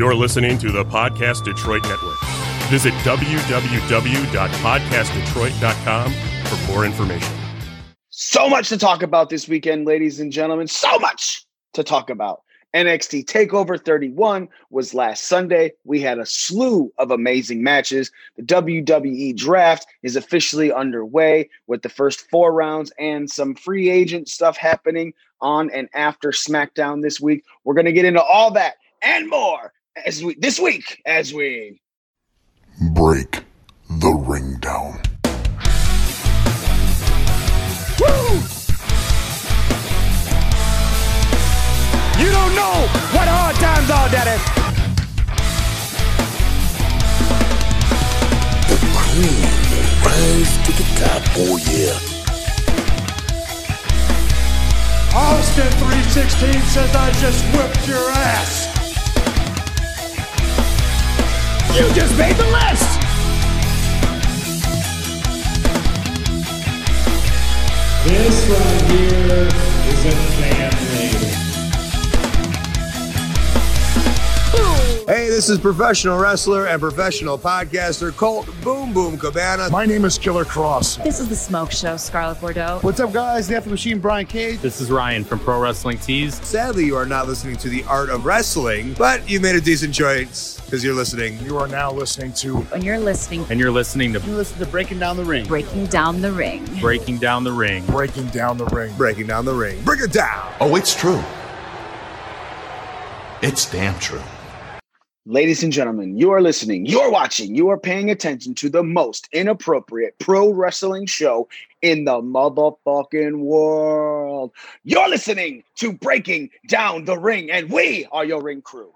You're listening to the Podcast Detroit Network. Visit www.podcastdetroit.com for more information. So much to talk about this weekend, ladies and gentlemen. So much to talk about. NXT TakeOver 31 was last Sunday. We had a slew of amazing matches. The WWE draft is officially underway with the first four rounds and some free agent stuff happening on and after SmackDown this week. We're going to get into all that and more as we this week as we break the ring down. Woo! You don't know what hard times are, Daddy. The queen will rise to the top, oh yeah. Austin 316 says I just whipped your ass. You just made the list. This right here is a family. Hey, this is professional wrestler and professional podcaster Colt Boom Boom Cabana. My name is Killer Kross. This is the Smoke Show, Scarlett Bordeaux. What's up, guys? The After Machine, Brian Cage. This is Ryan from Pro Wrestling Tees. Sadly, you are not listening to the art of wrestling, but you made a decent choice because you're listening. You are now listening to. And you're listening. And you're listening to. You listen to Breaking Down the Ring. Breaking Down the Ring. Breaking Down the Ring. Breaking Down the Ring. Breaking Down the Ring. Break it down. Oh, it's true. It's damn true. Ladies and gentlemen, you are listening, you're watching, you are paying attention to the most inappropriate pro wrestling show in the motherfucking world. You're listening to Breaking Down the Ring, and we are your ring crew.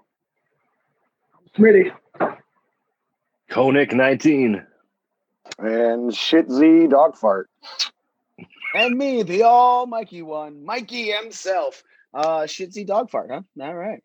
Smitty. Konik 19. And shit Z dog fart. And me, the all Mikey one, Mikey himself. Uh shitsy dog fart, huh? All right.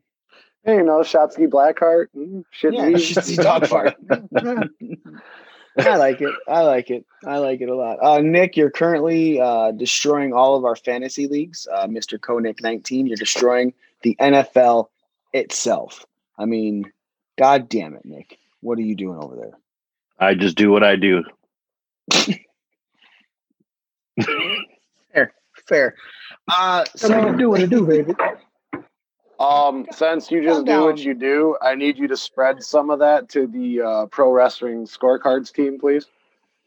Hey, you know, Shotzi Blackheart. Mm, shit Yeah, shitsy dog fart. I like it. I like it. I like it a lot. Uh, Nick, you're currently uh, destroying all of our fantasy leagues. Uh, Mr. Konik 19, you're destroying the NFL itself. I mean, god damn it, Nick. What are you doing over there? I just do what I do. Fair, fair. Uh, So so do what I do, baby. Um, since you just do what you do, I need you to spread some of that to the uh, pro wrestling scorecards team, please.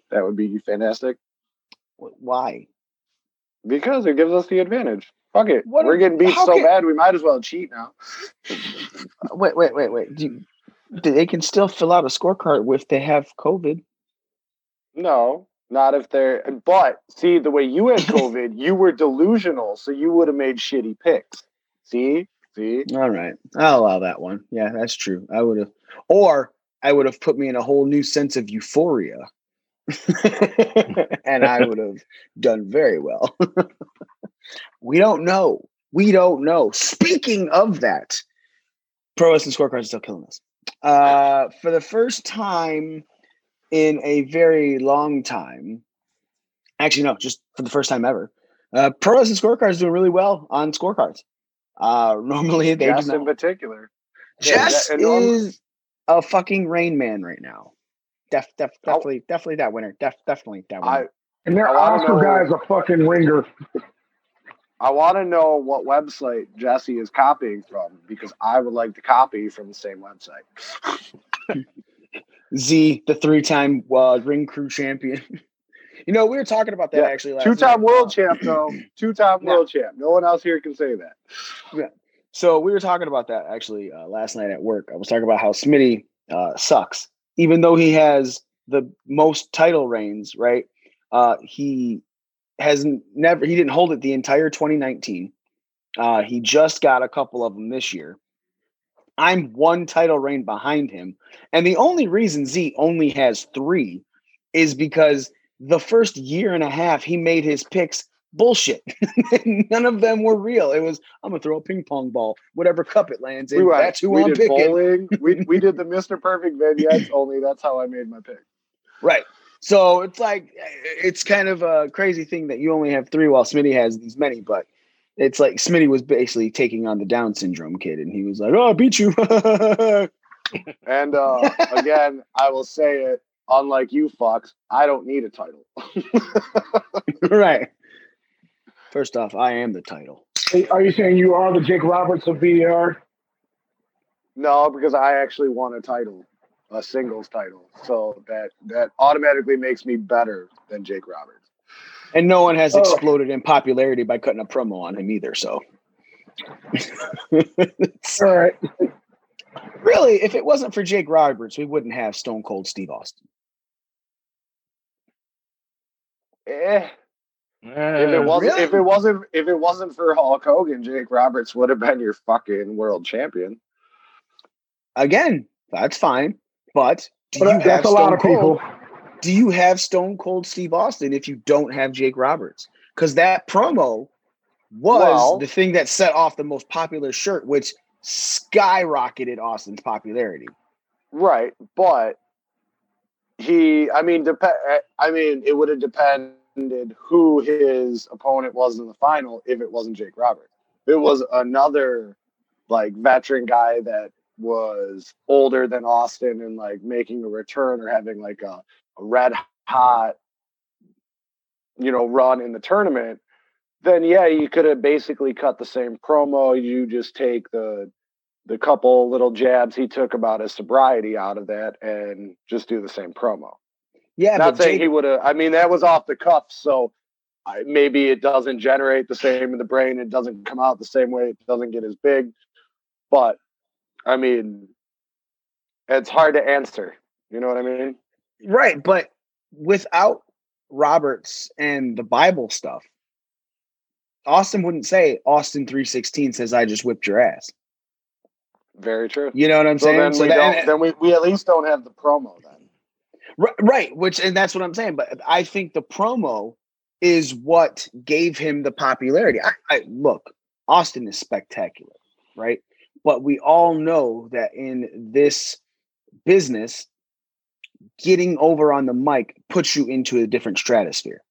That would be fantastic. why? Because it gives us the advantage. Fuck it. What We're getting beat so can- bad, we might as well cheat now. Wait, wait, wait, wait. Do you, they can still fill out a scorecard if they have COVID. No, not if they're. But see, the way you had COVID, you were delusional, so you would have made shitty picks. See, see. All right, I'll allow that one. Yeah, that's true. I would have, or I would have put me in a whole new sense of euphoria, and I would have done very well. we don't know. We don't know. Speaking of that, Pro Wrestling scorecards are still killing us. Uh, for the first time in a very long time, actually, no, just for the first time ever, uh, Pro Wrestling Scorecard is doing really well on scorecards. Uh, normally they Jess do in particular. Yeah, Jess norm- is a fucking Rain Man right now. Def, def, definitely, definitely that winner. Def, definitely that winner. I And their Oscar guy is a fucking ringer. I want to know what website Jesse is copying from because I would like to copy from the same website. Z, the three-time uh, ring crew champion. you know, we were talking about that Yeah, actually last Two-time night. world champ, though. Two-time Yeah. world champ. No one else here can say that. Yeah. So we were talking about that actually uh, last night at work. I was talking about how Smitty uh, sucks, even though he has the most title reigns. Right? Uh, he has never. He didn't hold it the entire 2019. Uh, he just got a couple of them this year. I'm one title reign behind him, and the only reason Z only has three is because the first year and a half he made his picks bullshit. None of them were real. It was I'm gonna throw a ping pong ball, whatever cup it lands in. We, that's who we I'm did picking. bowling. we, we did the Mr. Perfect vignettes, only that's how I made my pick. Right. So it's like it's kind of a crazy thing that you only have three while Smitty has these many, but it's like Smitty was basically taking on the Down syndrome kid, and he was like, "Oh, I beat you." And uh, again, I will say it. Unlike you Fox, I don't need a title. right. First off, I am the title. Are you saying you are the Jake Roberts of BDR? No, because I actually won a title, a singles title. So that that automatically makes me better than Jake Roberts. And no one has Oh. exploded in popularity by cutting a promo on him either. So, All right. really, if it wasn't for Jake Roberts, we wouldn't have Stone Cold Steve Austin. Eh. If it wasn't really? if it wasn't if it wasn't for Hulk Hogan, Jake Roberts would have been your fucking world champion. Again, that's fine. But do But you that's have a lot Stone of Cold? people. Do you have Stone Cold Steve Austin if you don't have Jake Roberts? Because that promo was Well- the thing that set off the most popular shirt, which skyrocketed Austin's popularity. Right, but he I mean dep- I mean it would have depended who his opponent was in the final if it wasn't Jake Roberts. If it was another like veteran guy that was older than Austin and like making a return or having like a, a red hot you know run in the tournament then yeah you could have basically cut the same promo. You just take the the couple little jabs he took about his sobriety out of that and just do the same promo. Yeah, not saying Jake, he would have i mean that was off the cuff so I, maybe it doesn't generate the same in the brain it doesn't come out the same way it doesn't get as big but i mean it's hard to answer you know what i mean right, but without Roberts and the Bible stuff, Austin wouldn't say Austin 316 says I just whipped your ass. very true You know what I'm so saying? then, So we, that- then we, we at least don't have the promo then Ri- Right, which and that's what I'm saying. But I think the promo is what gave him the popularity. I, I look, Austin is spectacular, right? But we all know that in this business, getting over on the mic puts you into a different stratosphere,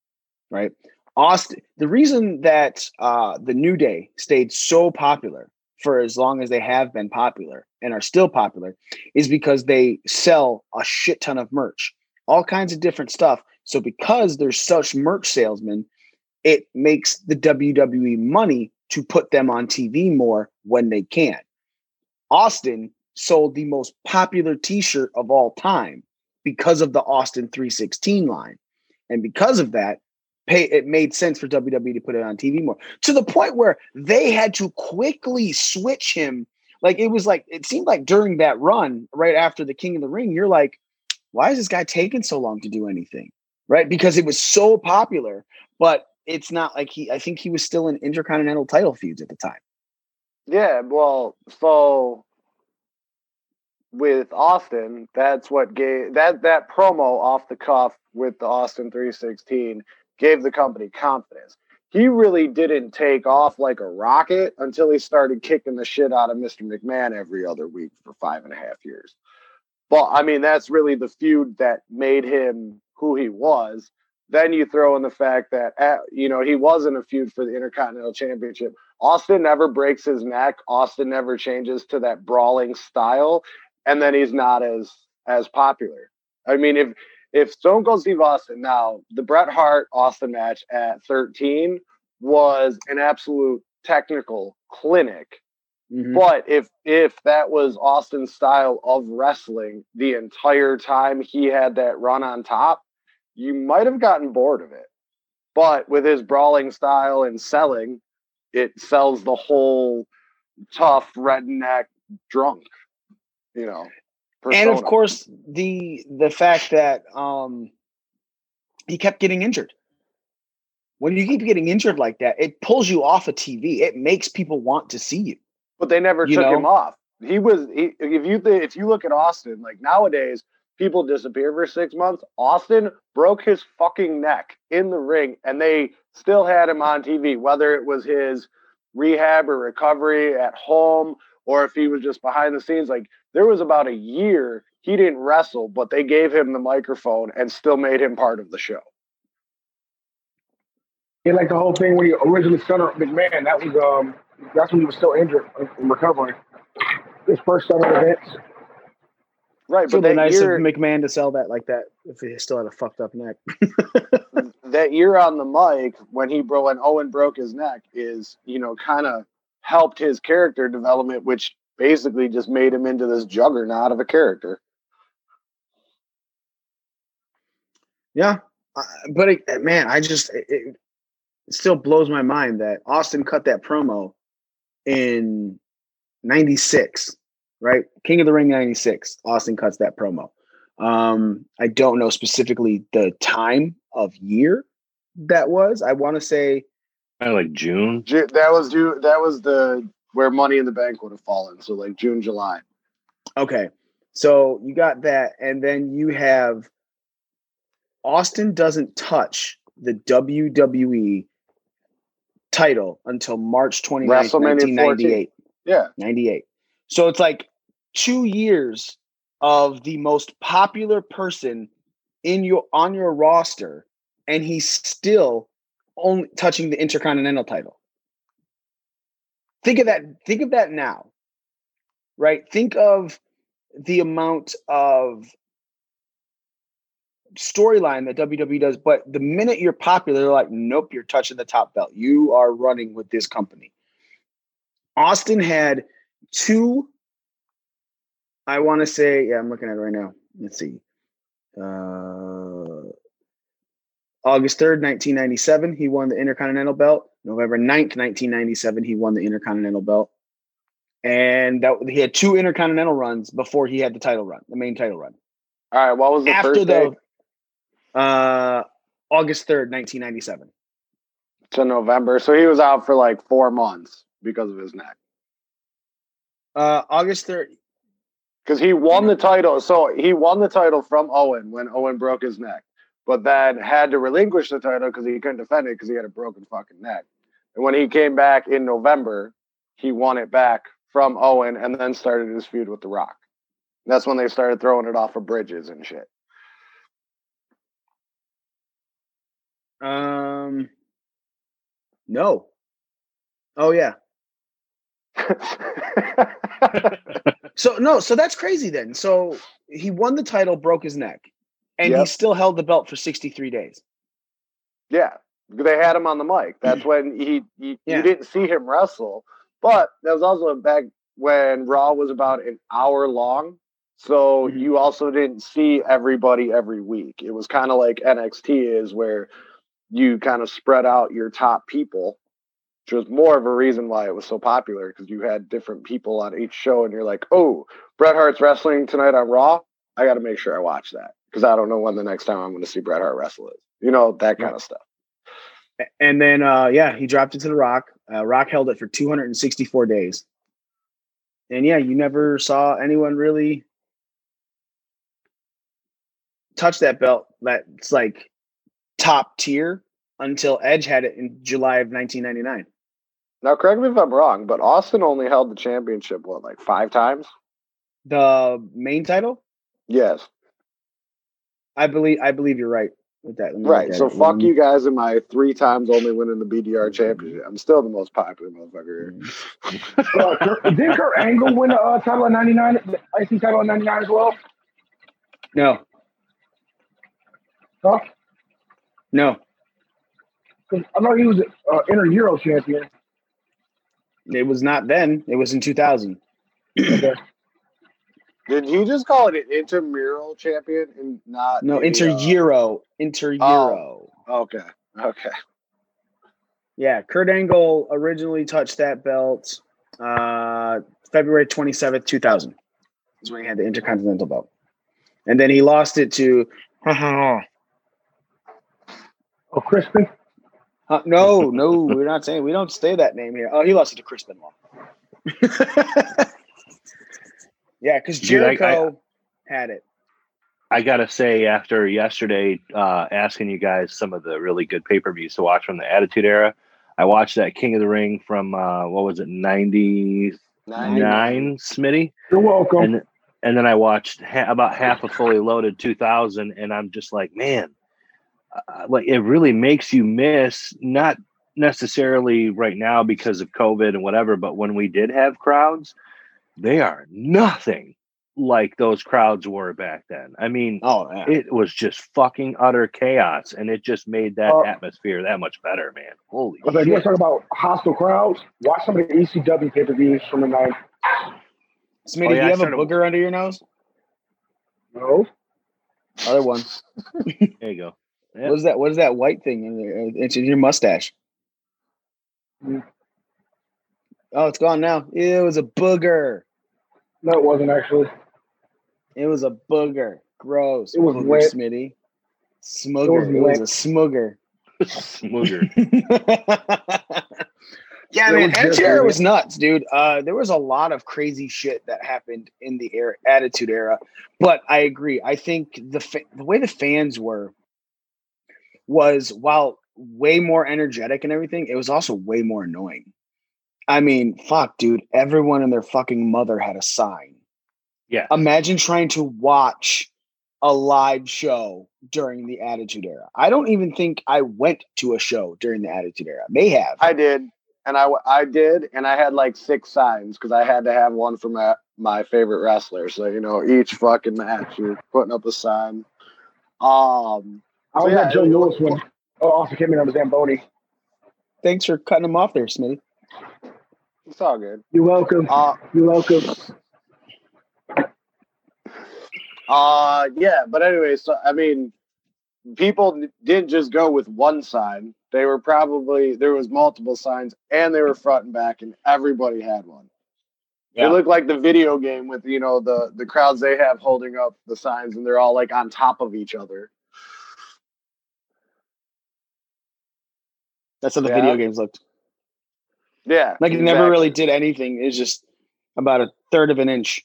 right? Austin, the reason that uh, the New Day stayed so popular for as long as they have been popular and are still popular is because they sell a shit ton of merch, all kinds of different stuff. So because there's such merch salesmen, it makes the WWE money to put them on TV more when they can. Austin sold the most popular t-shirt of all time because of the Austin 316 line. And because of that, pay it made sense for WWE to put it on TV more. To the point where they had to quickly switch him like it was like it seemed like during that run right after the king of the ring you're like why is this guy taking so long to do anything right because it was so popular but it's not like he i think he was still in intercontinental title feuds at the time Yeah, well, so with Austin, that's what gave that that promo off the cuff with the Austin 316 gave the company confidence. He really didn't take off like a rocket until he started kicking the shit out of Mr. McMahon every other week for five and a half years. But I mean, that's really the feud that made him who he was. Then you throw in the fact that uh, you know he was in a feud for the Intercontinental Championship. Austin never breaks his neck. Austin never changes to that brawling style, and then he's not as as popular. I mean, if if Stone Cold Steve Austin now the Bret Hart Austin match at 13 was an absolute technical clinic. Mhm. But if if that was Austin's style of wrestling the entire time he had that run on top, you might have gotten bored of it. But with his brawling style and selling, it sells the whole tough redneck drunk, you know. and of course the the fact that um he kept getting injured when you keep getting injured like that it pulls you off of tv it makes people want to see you but they never You took know? him off. He was he, if you th- if you look at Austin, like nowadays, people disappear for six months. Austin broke his fucking neck in the ring, and they still had him on TV, whether it was his rehab or recovery at home, or if he was just behind the scenes. Like there was about a year he didn't wrestle, but they gave him the microphone and still made him part of the show. Yeah, like the whole thing when he originally started up McMahon, that was um that's when he was still injured and recovering. His first of events. Right, but that nice year, of McMahon to sell that like that if he still had a fucked up neck. that year on the mic when he bro when Owen broke his neck is you know kind of helped his character development, which basically just made him into this juggernaut of a character. Yeah, uh, but it, man, I just it, it still blows my mind that Austin cut that promo in '96, right? King of the Ring '96. Austin cuts that promo. Um, I don't know specifically the time of year that was. I want to say Kind of like June. Ju- That was due. That was the where Money in the Bank would have fallen. So like June, July. Okay. So you got that, and then you have Austin doesn't touch the WWE title until March 29th, WrestleMania 1998. Yeah. 98. So it's like two years of the most popular person in your on your roster, and he's still only touching the intercontinental title. Think of that. Think of that now. Right? Think of the amount of storyline that WWE does, but the minute you're popular, they're like, nope, you're touching the top belt. You are running with this company. Austin had two, I want to say, yeah, I'm looking at it right now. Let's see. Uh, August 3rd, 1997, he won the Intercontinental belt. November 9th, 1997, he won the Intercontinental belt. And that he had two Intercontinental runs before he had the title run, the main title run. All right. What was the After first day? uh, August 3rd, 1997. To November. So he was out for like four months because of his neck. Uh, August 3rd. Because he won the title. So he won the title from Owen when Owen broke his neck, but then had to relinquish the title because he couldn't defend it because he had a broken fucking neck. And when he came back in November, he won it back from Owen and then started his feud with The Rock. That's when they started throwing it off of bridges and shit. Um, no. Oh yeah. so no, so that's crazy then. So he won the title, broke his neck, and he still held the belt for 63 days. Yeah, they had him on the mic. That's when he, he Yeah. you didn't see him wrestle, but that was also back when Raw was about an hour long. So Mhm. you also didn't see everybody every week. It was kind of like NXT is where you kind of spread out your top people, which was more of a reason why it was so popular because you had different people on each show, and you're like, oh, Bret Hart's wrestling tonight on Raw. I got to make sure I watch that because I don't know when the next time I'm going to see Bret Hart wrestle is. You know that kind of stuff. And then uh yeah, he dropped it to the Rock. Uh, Rock held it for 264 days. And yeah, you never saw anyone really touch that belt that's like top tier until Edge had it in July of 1999. Now, correct me if I'm wrong, but Austin only held the championship what, like five times? The main title? Yes. I believe I believe you're right with that. Let me look Right. at So it. fuck One, you guys in my three times only winning the BDR championship. I'm still the most popular motherfucker. here. Uh, Kurt, did Kurt Angle win the uh, title in '99? The IC title in '99 as well? No, Huh? no. 'Cause I know he was uh, Inter Euro champion. It was not then. It was in 2000. Okay. Did you just call it an intramural champion and not No, Inter uh, Euro. Inter Euro. Okay. Okay. Yeah, Kurt Angle originally touched that belt uh, February 27th, 2000. Is when he had the Intercontinental belt. And then he lost it to. Oh, Crispin. Uh, no, no, we're not saying we don't say that name here. Oh, he lost it to Chris Benoit. yeah, because Dude, I- I- Jericho had it. I gotta say, after yesterday, uh, asking you guys some of the really good pay per views to watch from the Attitude Era, I watched that King of the Ring from uh, what was it, ninety nine, Smitty, You're welcome. and and then I watched ha- about half of Fully Loaded two thousand, and I'm just like, man, uh, like it really makes you miss not necessarily right now because of COVID and whatever, but when we did have crowds, they are nothing like those crowds were back then. I mean, oh, yeah. it was just fucking utter chaos, and it just made that Uh, atmosphere that much better, man. Holy I was like, you want shit! to talk about hostile crowds? Watch some of the ECW pay per views from the night. Smitty, Oh, do you I have a started- booger under your nose? No, Other one. There you go. Yeah. What is that? What is that white thing in there? It's in your mustache. Mm. Oh, it's gone now. It was a booger. no, it wasn't actually. It was a booger. Gross. It was booger, wet. Smitty. Smugger. was It was, a smugger. Smooger. yeah, It man. was Attitude Era was nuts, dude. Uh, there was a lot of crazy shit that happened in the era, Attitude Era, but I agree. I think the fa- the way the fans were was while way more energetic and everything, it was also way more annoying. I mean, fuck, dude. Everyone and their fucking mother had a sign. Yeah. Imagine trying to watch a live show during the Attitude Era. I don't even think I went to a show during the Attitude Era. May have. I did, and I, I did, and I had like six signs because I had to have one for my my favorite wrestler. So you know, each fucking match you're putting up a sign. Um, I So, yeah, at Joe it- Louis when oh, also came in on the Zamboni. Thanks for cutting him off there, Smitty. it's all good. You're welcome. Uh, You're welcome. Uh yeah, but anyway, so I mean, people didn't just go with one sign. They were probably there was multiple signs, and they were front and back, and everybody had one. Yeah. It looked like the video game with you know the the crowds they have holding up the signs, and they're all like on top of each other. That's how the Yeah. video games looked. Yeah, Like it never really did anything. It's just about a third of an inch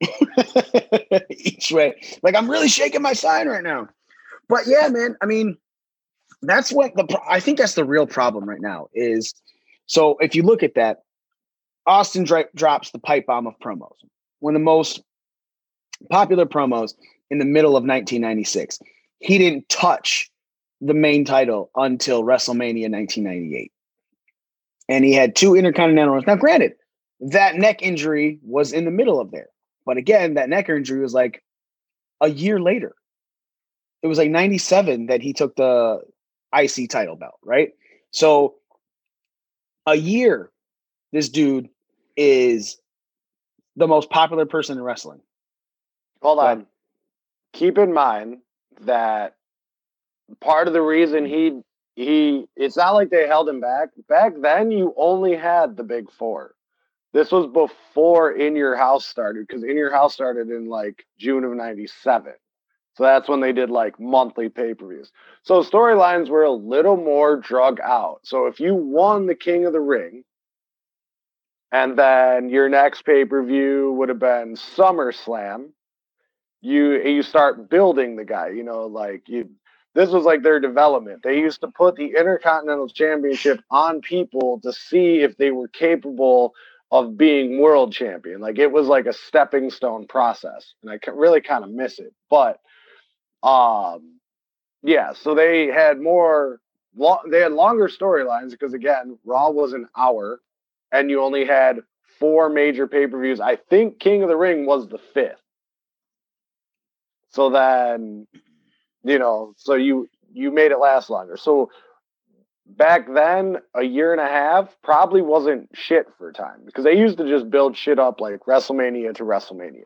each way. Like I'm really shaking my sign right now. But yeah, man. I mean, that's what the pro- I think that's the real problem right now is. So if you look at that, Austin drops the pipe bomb of promos, one of the most popular promos in the middle of 1996. He didn't touch the main title until WrestleMania 1998 and he had two intercontinental runs. Now, granted, that neck injury was in the middle of there, but again, that neck injury was like a year later. It was like '97 that he took the IC title belt, right? So, a year, this dude is the most popular person in wrestling. Hold on. Keep in mind that part of the reason he he it's not like they held him back. Back then you only had the big four. This was before In Your House started because In Your House started in like June of 97. So that's when they did like monthly pay-per-views. So storylines were a little more drug out. So if you won the King of the Ring, and then your next pay-per-view would have been SummerSlam, you you start building the guy you know like you this was like their development. They used to put the intercontinental championship on people to see if they were capable of being world champion. Like it was like a stepping stone process and i really kind of miss it. But um yeah so they had more they had longer storylines because again raw was an hour and you only had four major pay-per-views. I think king of the ring was the fifth. So then, you know, so you you made it last longer. So back then, a year and a half probably wasn't shit for time because they used to just build shit up like WrestleMania to WrestleMania.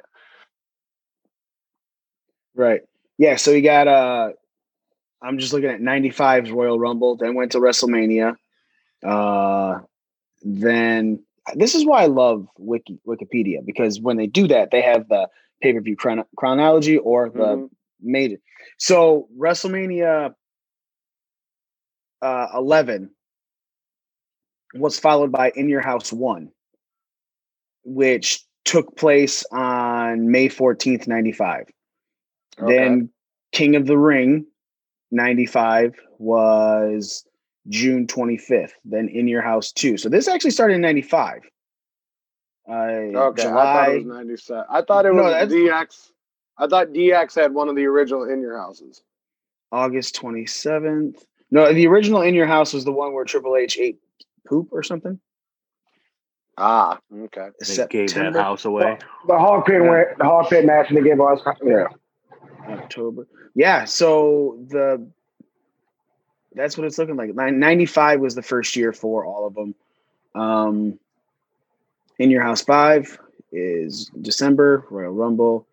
Right. Yeah. So you got uh I'm just looking at 95's Royal Rumble, then went to WrestleMania. Uh then this is why I love Wiki Wikipedia because when they do that, they have the pay-per-view chron- chronology or the Mhm. Made it. so WrestleMania uh 11 was followed by In Your House 1 which took place on May 14th 95 then King of the Ring 95 was June 25th. Then In Your House 2. So this actually started in 95. Uh, Okay, I thought it was 97. I thought it was that's- DX. I thought DX had one of the original in your houses. August 27th. No, the original In Your House was the one where Triple H ate poop or something. Ah, okay. They gave that house away. The hog pit went the hog pit match and they gave us yeah. October. Yeah, so the that's what it's looking like. 95 was the first year for all of them. Um, in Your House 5 is December, Royal Rumble.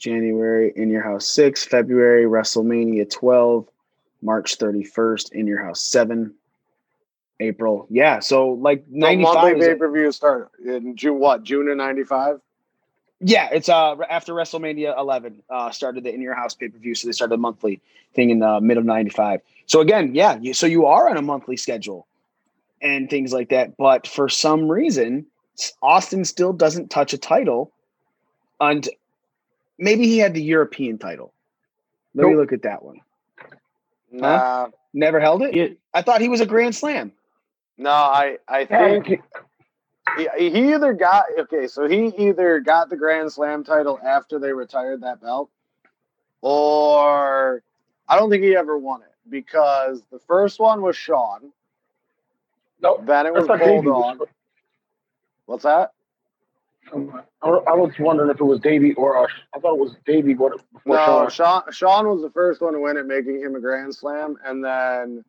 January, In Your House 6, February, WrestleMania 12, March 31st, In Your House 7, April. Yeah, so like 95 monthly is- pay per view start in June. What June of '95? Yeah, it's uh after WrestleMania 11 uh started the In Your House pay per view, so they started a monthly thing in the mid of '95. So again, yeah, you, so you are on a monthly schedule and things like that. But for some reason, Austin still doesn't touch a title, and maybe he had the European title. Let me look at that one. Nah, Never held it. I thought he was a Grand Slam. no. I I think he, he either got okay. So he either got the Grand Slam title after they retired that belt, or I don't think he ever won it because the first one was Shawn. No, Then it was that's not Bulldog. What's that? I, I was wondering if it was Davey or uh, I thought it was Davey. What? before No, Shawn. Shawn. Shawn was the first one to win it, making him a Grand Slam, and then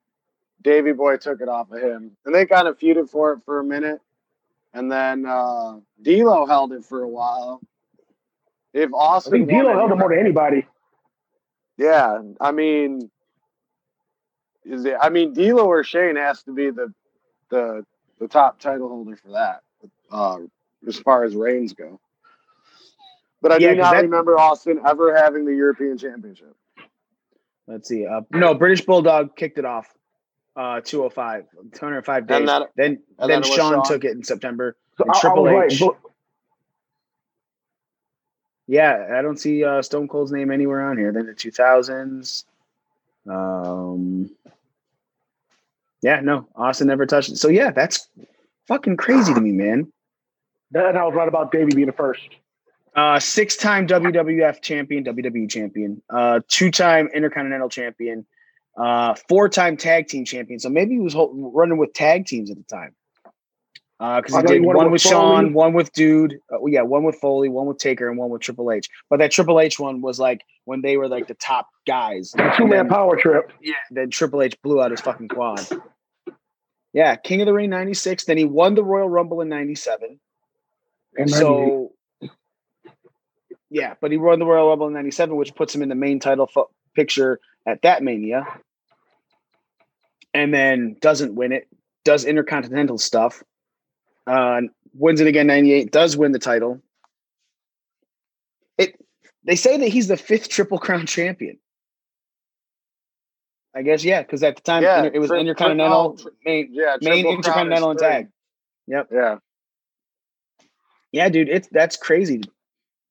Davey Boy took it off of him, and they kind of feuded for it for a minute, and then uh, D'Lo held it for a while. If I Austin, think won D'Lo held it more than anybody. yeah, I mean, is it? I mean, D'Lo or Shane has to be the the the top title holder for that, uh, as far as reigns go. But I Yeah, do 'cause not that- remember Austin ever having the European Championship. Let's see. Uh, no, British Bulldog kicked it off. Uh, 205, 205 days. And that- then and then then Shawn, Shawn. took it in September. So and I- I Triple was right, H. but- Yeah, I don't see uh, Stone Cold's name anywhere on here. Then the 2000s. Um, yeah, no, Austin never touched it. So yeah, that's fucking crazy to me, man. Then I was right about Davey being the first. Uh, six-time WWF champion, WWE champion, uh, two-time Intercontinental champion, uh, four-time tag team champion. So maybe he was hol- running with tag teams at the time. Because I he did one with with Shawn, one with Dude, uh, yeah, one with Foley, one with Taker, and one with Triple H. But that Triple H one was like when they were like the top guys. Two man power trip. yeah, then Triple H blew out his fucking quad. Yeah, King of the Ring 96. Then he won the Royal Rumble in 97. And So, yeah, but he won the Royal Rumble in 97, which puts him in the main title fo- picture at that Mania. And then doesn't win it, does Intercontinental stuff, uh, wins it again 98, does win the title. It They say that he's the fifth Triple Crown champion. I guess, yeah, because at the time Yeah, it was tri- Intercontinental, tri- main, Yeah, main Triple Crown is Intercontinental and tag. Yep. Yeah. Yeah, dude, it's that's crazy.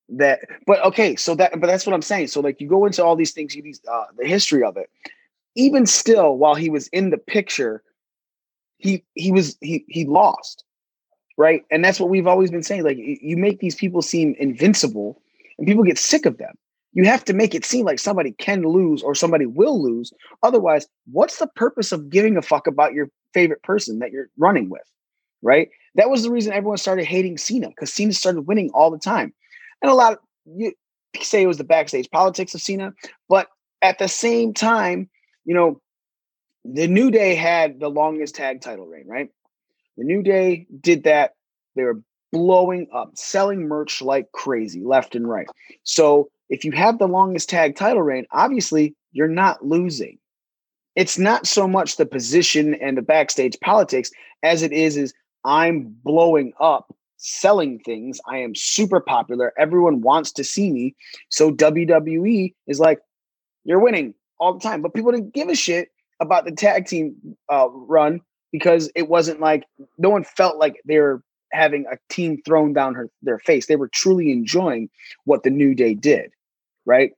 That, but okay, so that, but that's what I'm saying. So like, you go into all these things, you these uh, the history of it. Even still, while he was in the picture, he he was he he lost, right? And that's what we've always been saying. Like, you make these people seem invincible, and people get sick of them. You have to make it seem like somebody can lose or somebody will lose. Otherwise, what's the purpose of giving a fuck about your favorite person that you're running with? Right? That was the reason everyone started hating Cena because Cena started winning all the time. And a lot of you say it was the backstage politics of Cena, but at the same time, you know, the New Day had the longest tag title reign, right? The New Day did that. They were blowing up, selling merch like crazy, left and right. So if you have the longest tag title reign, obviously you're not losing. It's not so much the position and the backstage politics as it is is I'm blowing up, selling things. I am super popular. Everyone wants to see me. So WWE is like, you're winning all the time. But people didn't give a shit about the tag team uh, run because it wasn't like no one felt like they were having a team thrown down her, their face. They were truly enjoying what the New Day did, right?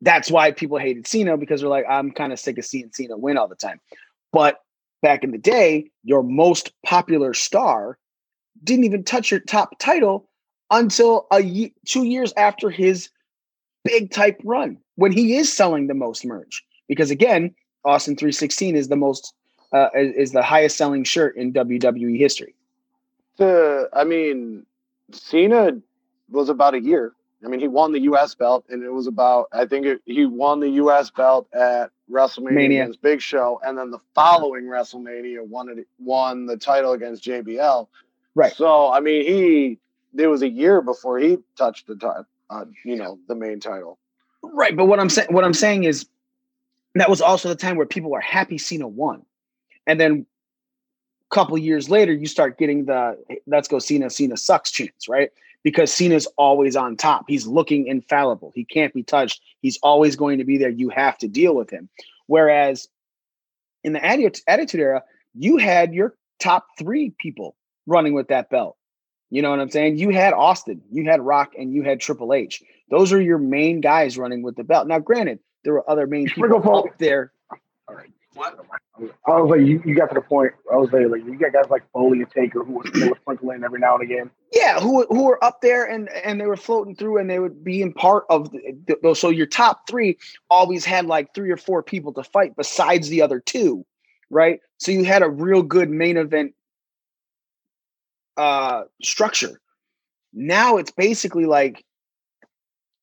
That's why people hated Cena because they're like, I'm kind of sick of seeing Cena win all the time. But back in the day, your most popular star didn't even touch your top title until a two years after his big type run when he is selling the most merch. Because again, Austin 316 is the most uh, is, is the highest selling shirt in WWE history. The I mean, Cena was about a year. I mean, he won the U.S. belt, and it was about I think it, he won the U.S. belt at WrestleMania Mania. against Big Show, and then the following WrestleMania won it won the title against JBL. Right. So I mean, he it was a year before he touched the title, uh, you know, the main title. Right, but what I'm saying what I'm saying is that was also the time where people were happy Cena won. And then a couple years later, you start getting the let's go Cena, Cena sucks chance, right? Because Cena's always on top. He's looking infallible. He can't be touched. He's always going to be there. You have to deal with him. Whereas in the Attitude Era, you had your top three people running with that belt. You know what I'm saying? You had Austin, you had Rock, and you had Triple H. Those are your main guys running with the belt. Now, granted, there were other main people up there. I was like, you, you got to the point. I was like, like you got guys like Foley and Taker who was were sprinkling every now and again. Yeah, who who were up there and and they were floating through and they would be in part of the, the so your top three always had like three or four people to fight besides the other two, right? So you had a real good main event uh structure. Now it's basically like,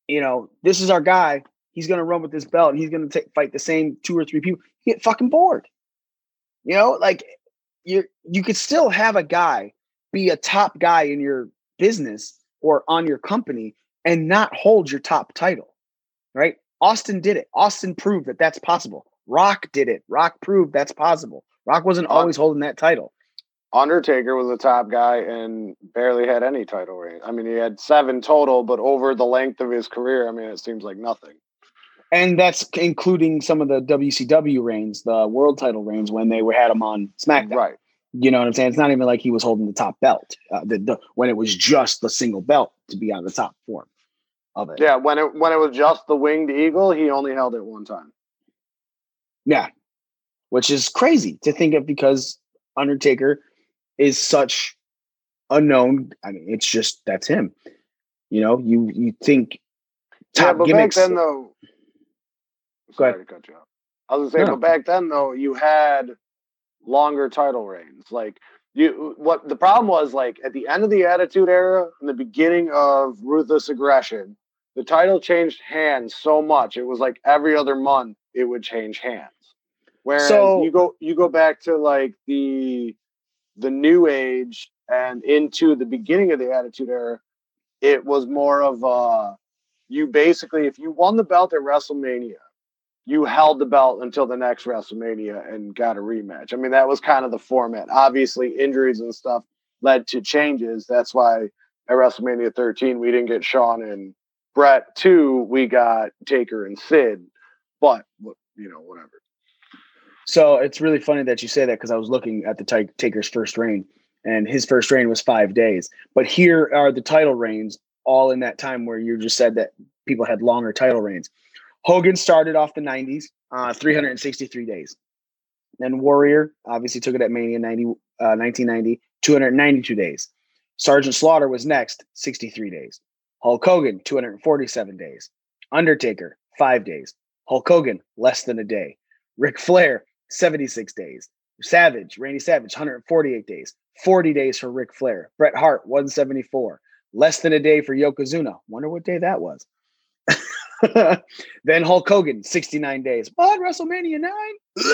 you know, this is our guy. He's gonna run with this belt. He's gonna fight the same two or three people. You get fucking bored. You know, like you you could still have a guy be a top guy in your business or on your company and not hold your top title, right? Austin did it. Austin proved that that's possible. Rock did it. Rock proved that's possible. Rock wasn't always holding that title. Undertaker was a top guy and barely had any title reign. I mean, he had seven total, but over the length of his career, I mean, it seems like nothing. And that's including some of the WCW reigns, the world title reigns when they were had him on SmackDown. Right. You know what I'm saying? It's not even like he was holding the top belt uh, the, the, when it was just the single belt to be on the top form of it. Yeah, when it when it was just the winged eagle, he only held it one time. Yeah. Which is crazy to think of because Undertaker is such a known. I mean, it's just that's him. You know, you you think yeah, top but gimmicks. back then though. Sorry to cut you off. I was gonna say, No. but back then though, you had longer title reigns. Like you, what the problem was, like at the end of the Attitude Era and the beginning of Ruthless Aggression, the title changed hands so much. It was like every other month it would change hands. Whereas So- you go you go back to like the the New Age and into the beginning of the Attitude Era, it was more of uh you basically if you won the belt at WrestleMania, you held the belt until the next WrestleMania and got a rematch. I mean, that was kind of the format. Obviously, injuries and stuff led to changes. That's why at WrestleMania 13 we didn't get Shawn and Bret. Two, we got Taker and Sid. But you know, whatever. So it's really funny that you say that because I was looking at the Ta- Taker's first reign, and his first reign was five days. But here are the title reigns, all in that time where you just said that people had longer title reigns. Hogan started off the 90s, uh, 363 days. Then Warrior obviously took it at Mania 90, uh, 1990, 292 days. Sergeant Slaughter was next, 63 days. Hulk Hogan, 247 days. Undertaker, five days. Hulk Hogan, less than a day. Ric Flair, 76 days. Savage, Randy Savage, 148 days. 40 days for Ric Flair. Bret Hart, 174. Less than a day for Yokozuna. Wonder what day that was. then Hulk Hogan, 69 days. What? WrestleMania 9?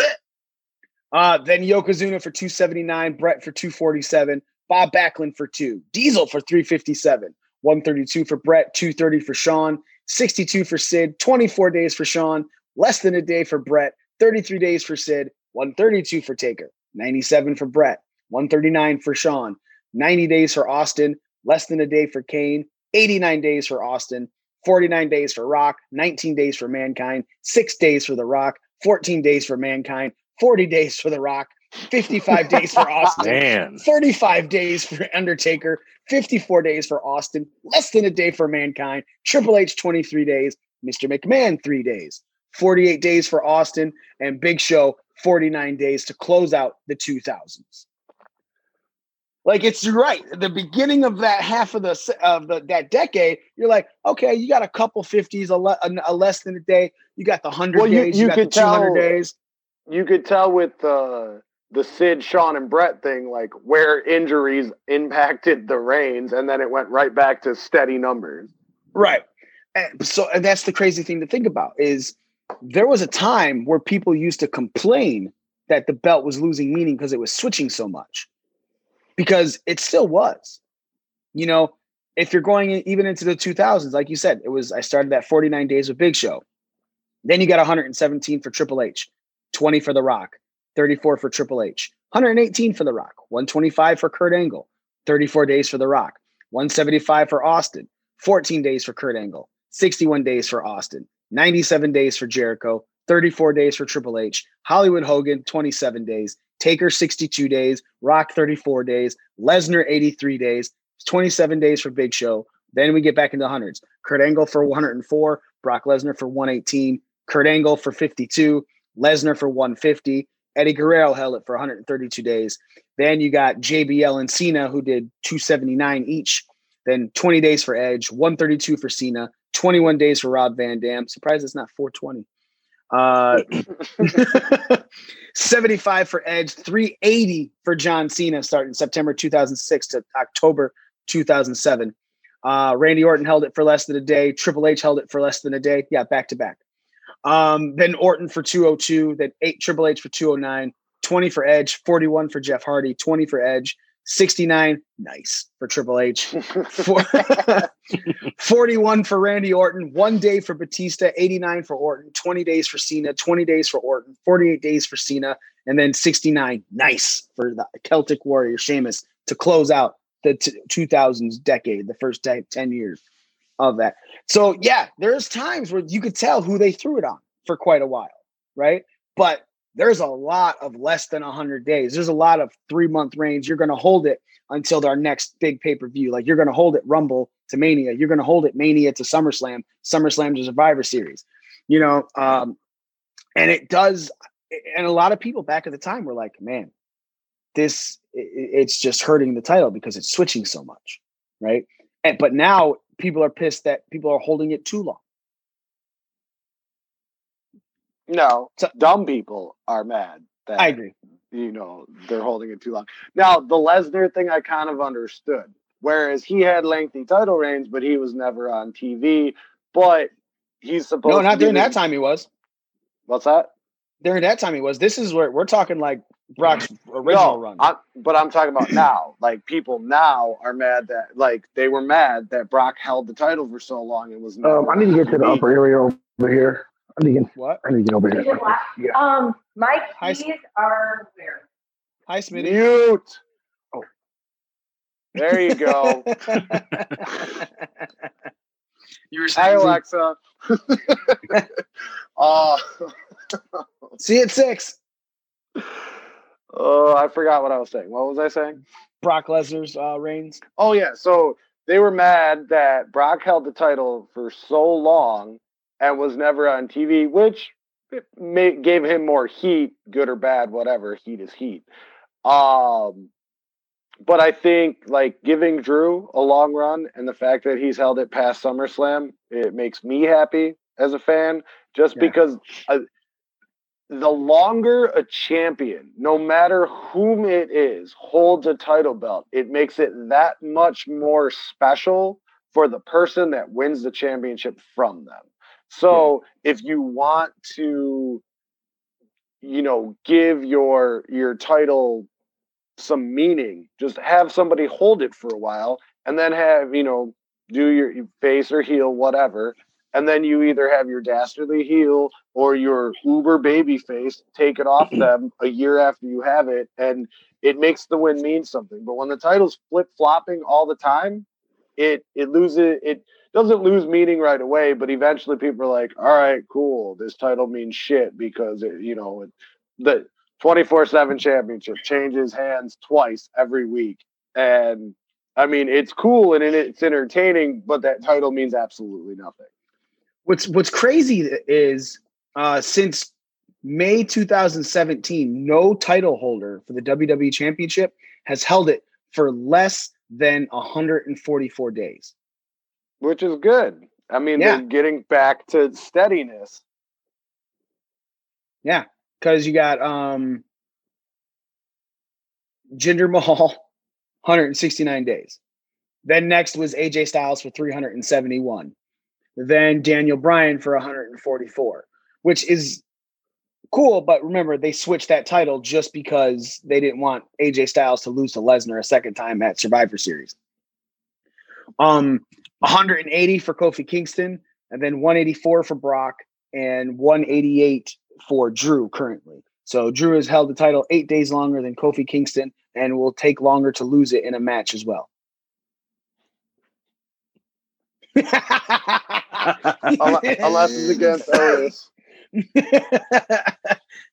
Uh, then Yokozuna for 279, Bret for 247, Bob Backlund for two, Diesel for 357, 132 for Bret, 230 for Shawn, 62 for Sid, 24 days for Shawn, less than a day for Bret, 33 days for Sid, 132 for Taker, 97 for Bret, 139 for Shawn, 90 days for Austin, less than a day for Kane, 89 days for Austin, 49 days for Rock, 19 days for Mankind, six days for The Rock, 14 days for Mankind, 40 days for The Rock, 55 days for Austin, Man. 35 days for Undertaker, 54 days for Austin, less than a day for Mankind, Triple H 23 days, Mr. McMahon 3 days, 48 days for Austin, and Big Show 49 days to close out the 2000s. Like it's right, the beginning of that half of the of the that decade, you're like, okay, you got a couple 50s, a, le- a, less than a day, you got the 100 Well, you- days, you, you got the could 200 tell- days. You could tell with the the Sid, Shawn, and Bret thing, like where injuries impacted the reigns, and then it went right back to steady numbers. Right. And so and that's the crazy thing to think about is there was a time where people used to complain that the belt was losing meaning because it was switching so much. Because it still was. You know, if you're going even into the 2000s, like you said, it was I started that 49 days with Big Show. Then you got 117 for Triple H, 20 for The Rock, 34 for Triple H, 118 for The Rock, 125 for Kurt Angle, 34 days for The Rock, 175 for Austin, 14 days for Kurt Angle, 61 days for Austin, 97 days for Jericho, 34 days for Triple H, Hollywood Hogan, 27 days, Taker, 62 days, Rock, 34 days, Lesnar, 83 days, 27 days for Big Show. Then we get back into the hundreds. Kurt Angle for 104, Brock Lesnar for 118, Kurt Angle for 52, Lesnar for 150. Eddie Guerrero held it for 132 days. Then you got JBL and Cena who did 279 each. Then 20 days for Edge, 132 for Cena, 21 days for Rob Van Dam. Surprised it's not 420. Uh, 75 for Edge, 380 for John Cena starting September 2006 to October 2007. Uh, Randy Orton held it for less than a day. Triple H held it for less than a day. Yeah, back to back. Um, then Orton for 202, then eight Triple H for 209, 20 for Edge, 41 for Jeff Hardy, 20 for Edge, 69, nice for Triple H, Four- 41 for Randy Orton, one day for Batista, 89 for Orton, 20 days for Cena, 20 days for Orton, 48 days for Cena, and then 69, nice for the Celtic Warrior Sheamus to close out the t- 2000s decade, the first te- 10 years of that. So yeah, there's times where you could tell who they threw it on for quite a while, right? But there's a lot of less than 100 days. There's a lot of three month reigns. You're going to hold it until our next big pay per view. Like you're going to hold it Rumble to Mania. You're going to hold it Mania to SummerSlam, SummerSlam to Survivor Series. You know, um, and it does. And a lot of people back at the time were like, "Man, this it's just hurting the title because it's switching so much, right?" And but now people are pissed that people are holding it too long. No, dumb people are mad that I agree. you know they're holding it too long. Now the Lesnar thing I kind of understood. Whereas he had lengthy title reigns, but he was never on TV. But he's supposed No, not be during the- that time he was. What's that? During that time he was. This is where we're talking like Brock's original no, run. I, but I'm talking about now. Like people now are mad that like they were mad that Brock held the title for so long and was. Um, I need to get to the upper area over here. I need to get, what? I need to get over here. Yeah. Um, my Hi, are where? Hi, Smitty. Mute. Oh, there you go. you were Hi, saying Alexa. uh, see at six. oh, I forgot what I was saying. What was I saying? Brock Lesnar's uh, reigns. Oh yeah, so they were mad that Brock held the title for so long and was never on TV, which may, gave him more heat, good or bad, whatever. Heat is heat. Um, but I think like giving Drew a long run and the fact that he's held it past SummerSlam, it makes me happy as a fan, just Yeah. because. uh the longer a champion, no matter whom it is, holds a title belt, it makes it that much more special for the person that wins the championship from them. So if you want to, you know, give your your title some meaning, just have somebody hold it for a while and then have, you know, do your face or heel, whatever. And then you either have your dastardly heel or your uber baby face take it off them a year after you have it. And it makes the win mean something. But when the title's flip flopping all the time, it it loses it doesn't lose meaning right away, but eventually people are like, all right, cool, this title means shit because it, you know, it, the 24/7 championship changes hands twice every week. And I mean, it's cool and it's entertaining, but that title means absolutely nothing. What's What's crazy is uh, since May 2017, no title holder for the WWE Championship has held it for less than 144 days. Which is good. I mean, Yeah. they're getting back to steadiness. Yeah, because you got um, Jinder Mahal, 169 days. Then next was AJ Styles for 371. Then Daniel Bryan for 144, which is cool. But remember, they switched that title just because they didn't want AJ Styles to lose to Lesnar a second time at Survivor Series. Um, 180 for Kofi Kingston, and then 184 for Brock, and 188 for Drew currently. So Drew has held the title eight days longer than Kofi Kingston and will take longer to lose it in a match as well. Unless, it's against Otis.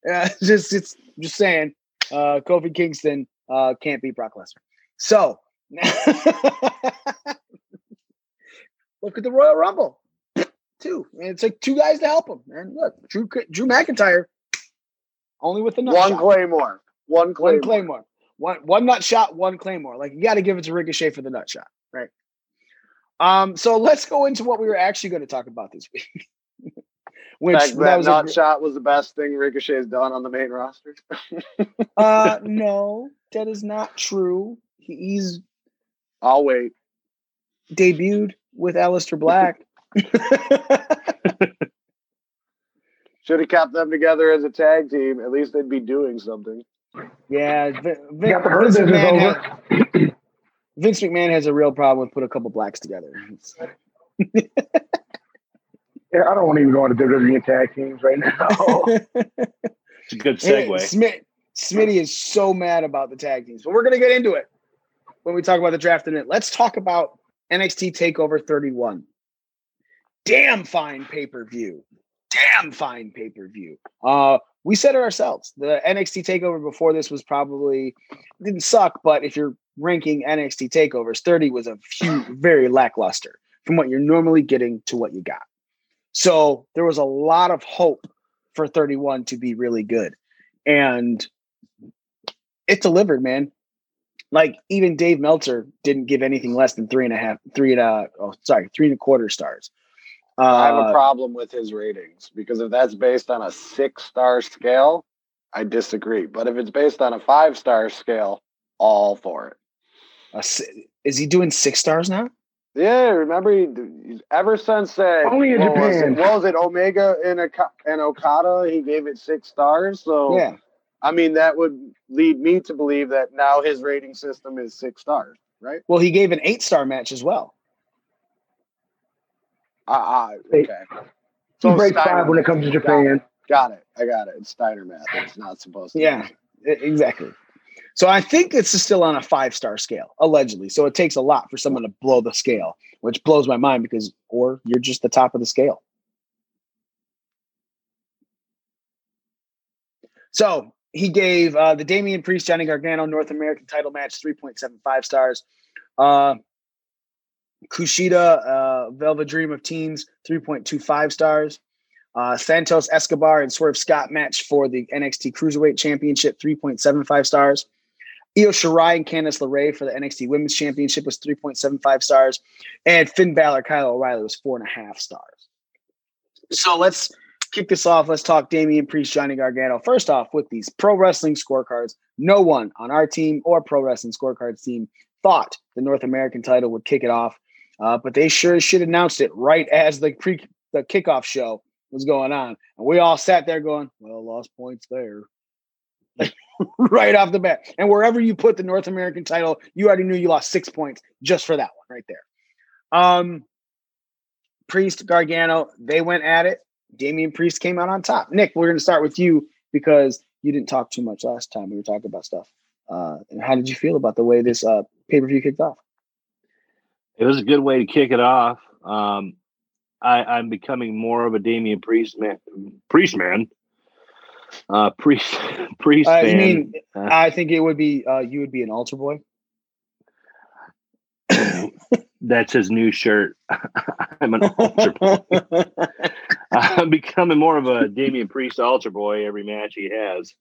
Uh, just it's just saying, uh, Kofi Kingston uh, can't beat Brock Lesnar. So look at the Royal Rumble. Two. And it took two guys to help him. And look, Drew Drew McIntyre only with the One shot. Claymore. One Claymore. One Claymore. One one nut shot, one Claymore. Like you got to give it to Ricochet for the nut shot, right? Um, so let's go into what we were actually going to talk about this week. Which Fact that that was a shot was the best thing Ricochet's done on the main roster. uh no, that is not true. He's I'll wait. debuted with Aleister Black. Should have kept them together as a tag team. At least they'd be doing something. Yeah, Vin- Vin- Got the Vince, McMahon has, Vince McMahon has a real problem with put a couple blacks together. It's- Yeah, I don't want to even go into WWE tag teams right now. It's a good segue. Smith, Smitty is so mad about the tag teams, but we're gonna get into it when we talk about the draft in it. Let's talk about NXT Takeover 31. Damn fine pay per view. Damn fine pay per view. Uh, we said it ourselves. The NXT Takeover before this was probably didn't suck, but if you're ranking NXT Takeovers, 30 was a few very lackluster from what you're normally getting to what you got. So there was a lot of hope for 31 to be really good. And it delivered, man. Like even Dave Meltzer didn't give anything less than three and a half, three and a, oh, sorry, three and a quarter stars. Uh, I have a problem with his ratings because if that's based on a six star scale, I disagree. But if it's based on a five star scale, all for it. a is he doing six stars now? Yeah, remember he, ever since that. Only in what was it- was it Omega and, Oka- and Okada? He gave it six stars. So Yeah. I mean that would lead me to believe that now his rating system is six stars, right? Well, he gave an eight star match as well. Ah, Hey, okay. he breaks five when it comes to Japan. Got it. I got it. It's Steiner math. It's not supposed to. Yeah, e- exactly. So I think it's still on a five star scale, allegedly. So it takes a lot for someone to blow the scale, which blows my mind because, or you're just the top of the scale. So he gave uh, the Damian Priest Johnny Gargano North American title match 3.75 stars. Uh, Kushida uh, Velvet Dream of Teens 3.25 stars. Uh, Santos Escobar and Swerve Scott match for the NXT Cruiserweight Championship 3.75 stars. Io Shirai and Candice LeRae for the NXT Women's Championship was 3.75 stars. And Finn Balor, Kyle O'Reilly was four and a half stars. So let's kick this off. Let's talk Damian Priest, Johnny Gargano. First off, with these pro wrestling scorecards, no one on our team or pro wrestling scorecards team thought the North American title would kick it off. Uh, but they sure should announced it right as the pre the kickoff show was going on. And we all sat there going, Well, lost points there. right off the bat. And wherever you put the North American title, you already knew you lost six points just for that one right there. Um Priest, Gargano, they went at it. Damian Priest came out on top. Nick, we're going to start with you because you didn't talk too much last time we were talking about stuff. Uh, and how did you feel about the way this uh, pay per view kicked off? It was a good way to kick it off. Um, I, I'm becoming more of a Damian Priest man. Priest man. Uh, priest, priest Uh, fan. you mean Uh, I think it would be uh, you would be an altar boy. that's his new shirt. I'm an altar boy. I'm becoming more of a Damian Priest altar boy every match he has.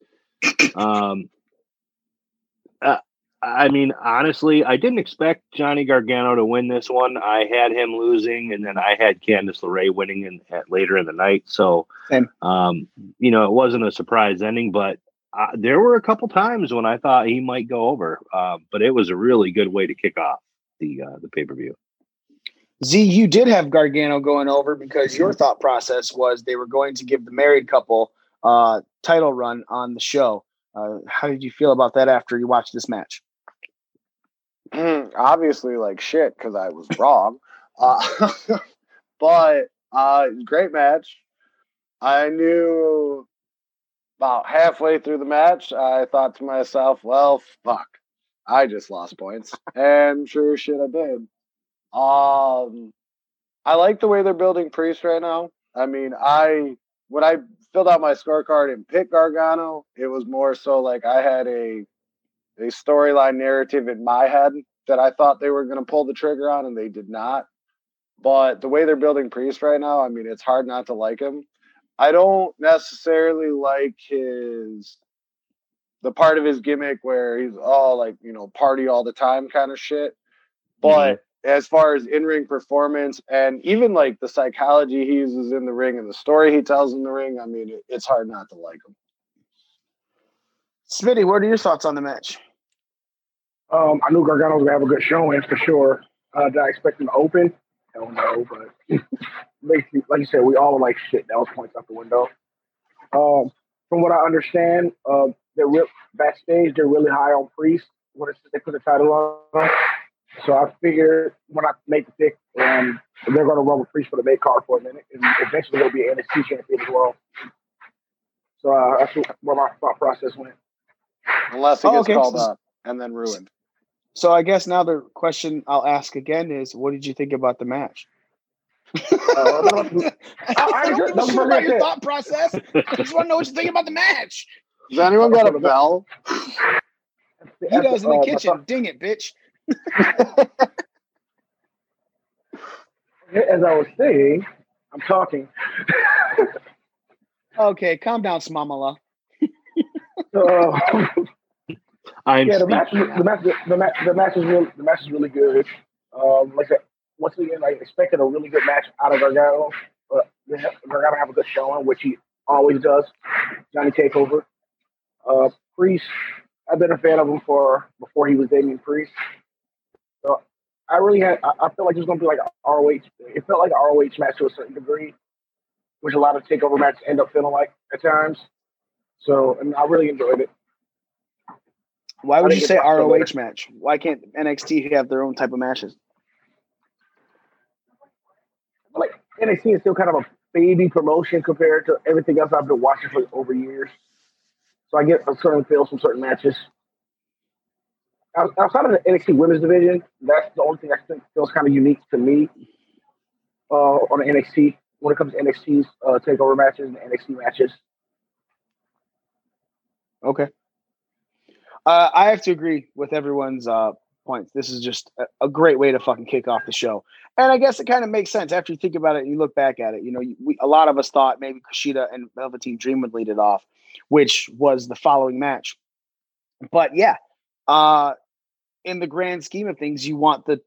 Um, uh, I mean, honestly, I didn't expect Johnny Gargano to win this one. I had him losing, and then I had Candice LeRae winning in, at, later in the night. So, um, you know, it wasn't a surprise ending, but uh, there were a couple times when I thought he might go over, uh, but it was a really good way to kick off the uh, the pay per view. Z, you did have Gargano going over because your thought process was they were going to give the married couple uh, title run on the show. Uh, how did you feel about that after you watched this match? Obviously, like shit because I was wrong. Uh, but uh, great match. I knew about halfway through the match, I thought to myself, well, fuck. I just lost points. and sure shit I did. Um I like the way they're building Priest right now. I mean, I when I filled out my scorecard and picked Gargano, it was more so like I had a a storyline narrative in my head that I thought they were going to pull the trigger on, and they did not. But the way they're building Priest right now, I mean, it's hard not to like him. I don't necessarily like his the part of his gimmick where he's all like, you know, party all the time kind of shit. But mm-hmm. as far as in-ring performance and even like the psychology he uses in the ring and the story he tells in the ring, I mean, it, it's hard not to like him. Smitty, what are your thoughts on the match? Um, I knew Gargano was gonna have a good showing for sure. Uh, did I expect him to open? Hell no, but basically, like you said, we all were like shit. That was points out the window. Um, from what I understand, uh, they're real backstage. They're really high on Priest when they put the title on. So I figured when I make the pick, um, they're going to run with Priest for the main card for a minute, and eventually they'll be an NXT champion as well. So uh, that's where my thought process went. Unless he gets oh, okay. called up and then ruined. So I guess now the question I'll ask again is, what did you think about the match? uh, I, I don't give a shit about your thought process. I just want to know what you think about the match. Has anyone got a bell? He does in the uh, kitchen. Ding it, bitch. As I was saying, I'm talking. okay, calm down, Smamala. so, I'm yeah, the match, the match, the match, the match is really, the match is really good. Um, like I said, once again, I expected a really good match out of Gargano, but Gargano have a good showing, which he always does. Johnny Takeover, uh, Priest. I've been a fan of him for before he was Damian Priest. So I really had, I, I felt like it was going to be like an ROH. It felt like an ROH match to a certain degree, which a lot of takeover matches end up feeling like at times. So, and I really enjoyed it. Why would you say ROH match? Why can't NXT have their own type of matches? Like NXT is still kind of a baby promotion compared to everything else I've been watching for over years. So I get a certain feels from certain matches. Outside of the NXT women's division, that's the only thing I think feels kind of unique to me uh, on the NXT when it comes to NXT's uh, takeover matches and NXT matches. Okay. Uh, I have to agree with everyone's uh, points. This is just a, a, great way to fucking kick off the show, and I guess it kind of makes sense after you think about it. and You look back at it. You know, we, a lot of us thought maybe Kushida and Velveteen Dream would lead it off, which was the following match. But yeah, uh, in the grand scheme of things, you want the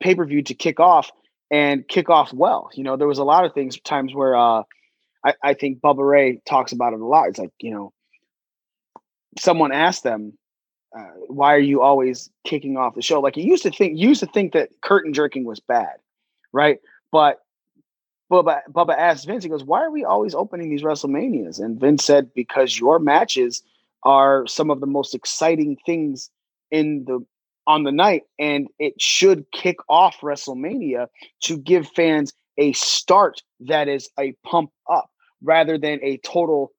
pay per view to kick off and kick off well. You know, there was a lot of things times where uh, I, I think Bubba Ray talks about it a lot. It's like you know someone asked them, uh, "Why are you always kicking off the show?" Like you used to think, you used to think that curtain jerking was bad, right? But Bubba, Bubba asked Vince, he goes, "Why are we always opening these WrestleManias?" And Vince said, "Because your matches are some of the most exciting things in the on the night, and it should kick off WrestleMania to give fans a start that is a pump up rather than a total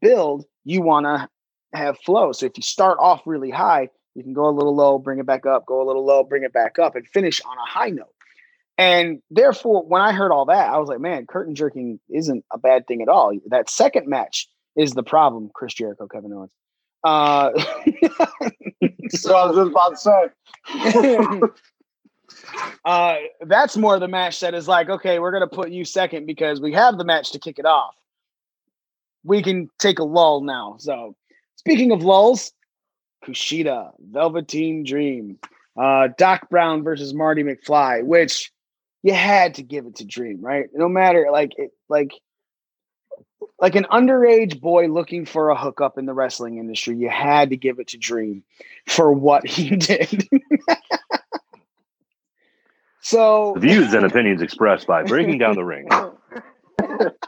build. You want to have flow. So if you start off really high, you can go a little low, bring it back up, go a little low, bring it back up, and finish on a high note. And therefore, when I heard all that, I was like, man, curtain jerking isn't a bad thing at all. That second match is the problem, Chris Jericho, Kevin Owens. Uh, so I was just about to say. uh, that's more the match that is like, okay, we're going to put you second because we have the match to kick it off. We can take a lull now. So Speaking of lulls, Kushida, Velveteen Dream, uh, Doc Brown versus Marty McFly, which you had to give it to Dream, right? No matter like it, like like an underage boy looking for a hookup in the wrestling industry, you had to give it to Dream for what he did. so The views and opinions expressed by Breaking Down the Ring.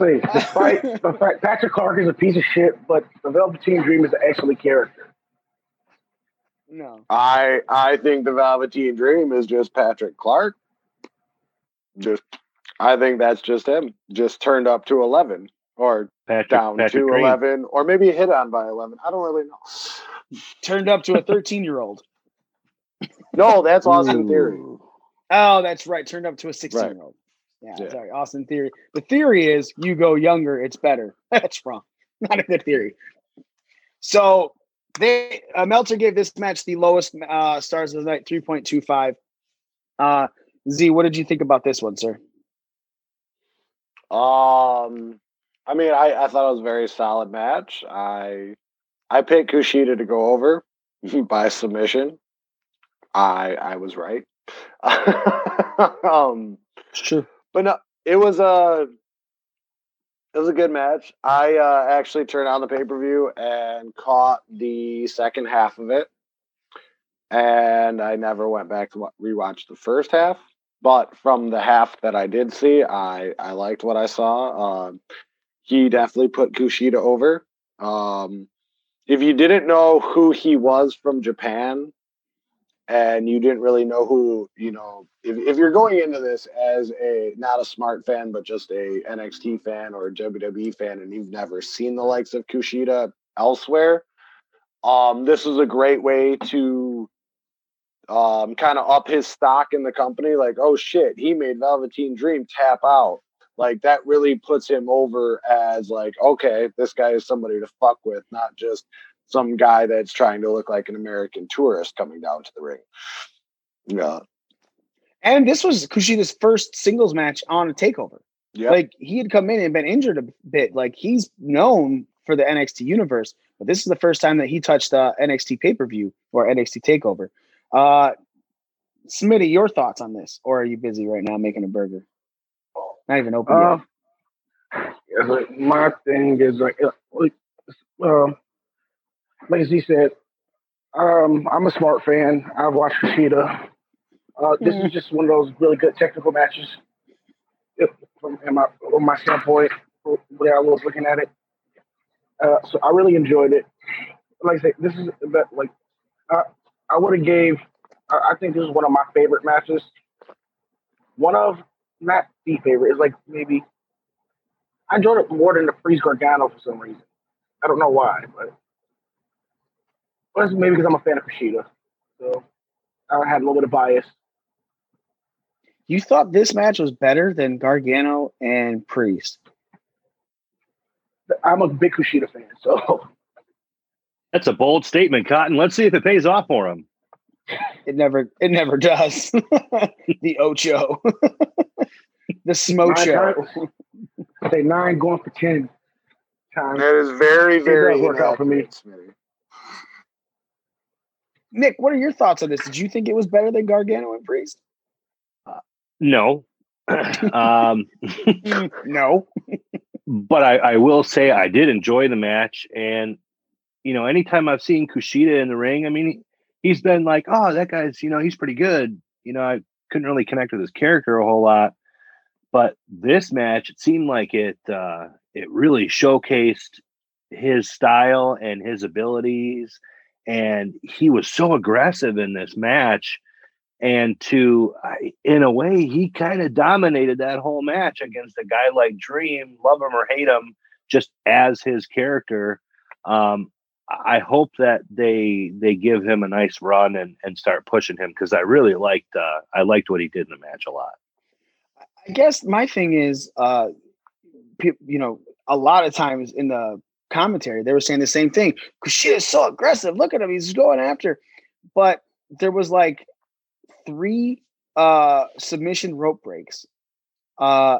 Wait, despite the fact Patrick Clark is a piece of shit, but the Velveteen Dream is an excellent character. No. I I think the Velveteen Dream is just Patrick Clark. Just I think that's just him. Just turned up to eleven or Patrick, down Patrick to Dream. eleven, or maybe hit on by eleven. I don't really know. Turned up to a 13 year old. No, that's Austin Theory. Oh, that's right. Turned up to a 16 Right. year old. Yeah, Yeah. sorry. Austin Theory. The theory is you go younger, it's better. That's wrong. Not a good theory. So they uh, Meltzer gave this match the lowest uh, stars of the night, 3.25. Uh, Z, what did you think about this one, sir? Um, I mean, I, I thought it was a very solid match. I I picked Kushida to go over by submission. I I was right. um, it's true, but no, it was a it was a good match. I uh, actually turned on the pay per view and caught the second half of it, and I never went back to wa- rewatch the first half. But from the half that I did see, I I liked what I saw. Um, he definitely put Kushida over. Um, if you didn't know who he was from Japan, and you didn't really know who you know, if, if you're going into this as a not a smart fan, but just a NXT fan or a WWE fan, and you've never seen the likes of Kushida elsewhere, um, this is a great way to um, kind of up his stock in the company. Like, oh shit, he made Velveteen Dream tap out. Like that really puts him over as like, okay, this guy is somebody to fuck with, not just some guy that's trying to look like an American tourist coming down to the ring. Yeah. And this was Kushida's first singles match on a takeover. Yeah. Like he had come in and been injured a bit. Like he's known for the NXT universe, but this is the first time that he touched uh, NXT pay per view or NXT takeover. Uh, Smitty, your thoughts on this, or are you busy right now making a burger? Not even open Uh, yet. yeah, like, my thing is like, uh, like, um, like Z said, um, I'm a smart fan. I've watched Kushida. Uh, this is just one of those really good technical matches. If- From my, from my standpoint, the way I was looking at it, uh, so I really enjoyed it. Like I said, this is but like I, I would have gave. I, I think this is one of my favorite matches. One of not the favorite is like maybe I enjoyed it more than the Priest Gargano for some reason. I don't know why, but well, it's maybe because I'm a fan of Kushida, so I had a little bit of bias. You thought this match was better than Gargano and Priest. I'm a big Kushida fan, so That's a bold statement, Cotton. Let's see if it pays off for him. It never it never does. the Ocho. the Smocho. nine I say nine going for ten times. That is very, It very work out for me. Smitty. Nick, what are your thoughts on this? Did you think it was better than Gargano and Priest? No. um, no. but I, I will say I did enjoy the match. And, you know, anytime I've seen Kushida in the ring, I mean, he, he's been like, oh, that guy's, you know, he's pretty good. You know, I couldn't really connect with his character a whole lot. But this match, it seemed like it uh, it really showcased his style and his abilities. And he was so aggressive in this match. And to, in a way, he kind of dominated that whole match against a guy like Dream, love him or hate him, just as his character. Um, I hope that they they give him a nice run and, and start pushing him because I really liked uh, I liked what he did in the match a lot. I guess my thing is, uh, you know, a lot of times in the commentary, they were saying the same thing. Kushida's so aggressive. Look at him. He's going after. But there was like three uh, submission rope breaks uh,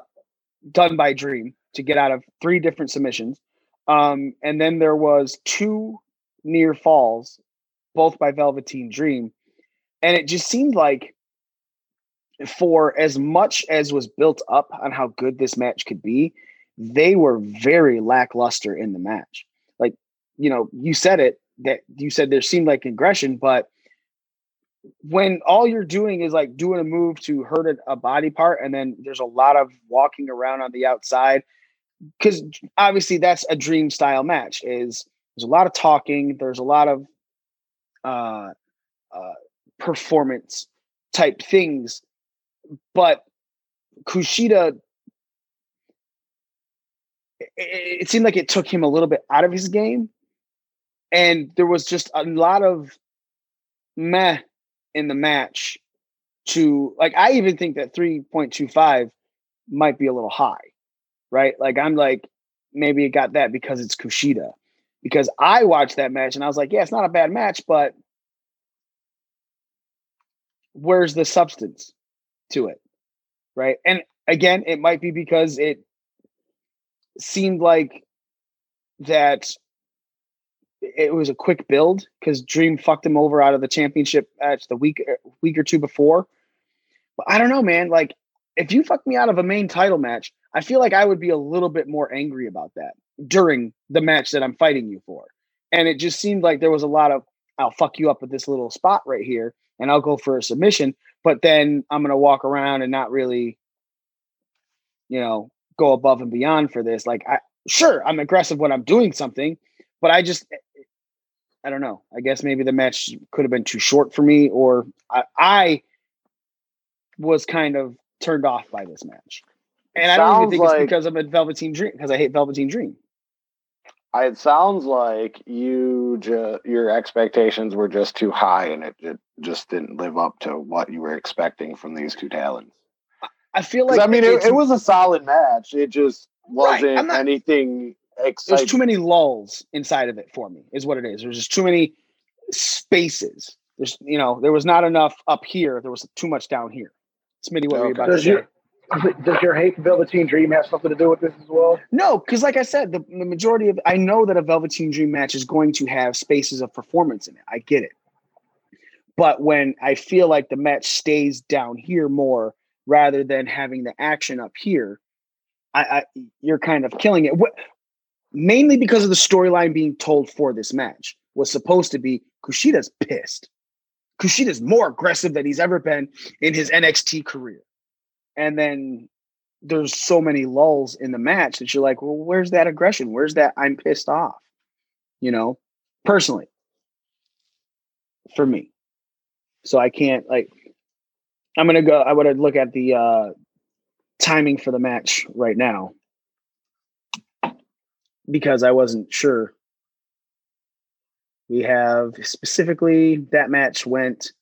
done by Dream to get out of three different submissions. Um, and then there was two near falls, both by Velveteen Dream. And it just seemed like for as much as was built up on how good this match could be, they were very lackluster in the match. Like, you know, you said it that you said there seemed like aggression, but when all you're doing is like doing a move to hurt a, body part, and then there's a lot of walking around on the outside, because obviously that's a dream style match. Is there's a lot of talking, there's a lot of uh, uh, performance type things, but Kushida it, it seemed like it took him a little bit out of his game. And there was just a lot of meh in the match to like I even think that 3.25 might be a little high, right? Like I'm like, maybe it got that because it's Kushida. Because I watched that match and I was like, yeah, it's not a bad match, but where's the substance to it? Right. And again, it might be because it seemed like that it was a quick build because Dream fucked him over out of the championship match the week uh, week or two before. But I don't know, man. Like, if you fuck me out of a main title match, I feel like I would be a little bit more angry about that during the match that I'm fighting you for. And it just seemed like there was a lot of I'll fuck you up with this little spot right here, and I'll go for a submission. But then I'm gonna walk around and not really, you know, go above and beyond for this. Like, I sure I'm aggressive when I'm doing something, but I just I don't know. I guess maybe the match could have been too short for me, or I, I was kind of turned off by this match. And I don't even think like, it's because I'm a Velveteen Dream because I hate Velveteen Dream. It sounds like you ju- your expectations were just too high, and it, it just didn't live up to what you were expecting from these two talents. I feel like I mean it, it, was a solid match. It just wasn't right, not, anything exciting. There's too many lulls inside of it for me. Is what it is. There's just too many spaces. There's you know there was not enough up here. There was too much down here. Smitty, what okay. were you about does to your, say? Does your hate for Velveteen Dream have something to do with this as well? No, because like I said, the, the majority of I know that a Velveteen Dream match is going to have spaces of performance in it. I get it. But when I feel like the match stays down here more rather than having the action up here, I, I you're kind of killing it. What, mainly because of the storyline being told for this match was supposed to be Kushida's pissed. Kushida's more aggressive than he's ever been in his NXT career. And then there's so many lulls in the match that you're like, well, where's that aggression? Where's that I'm pissed off? You know, personally, for me. So I can't like I'm gonna go I would look at the uh timing for the match right now because I wasn't sure. We have specifically that match went,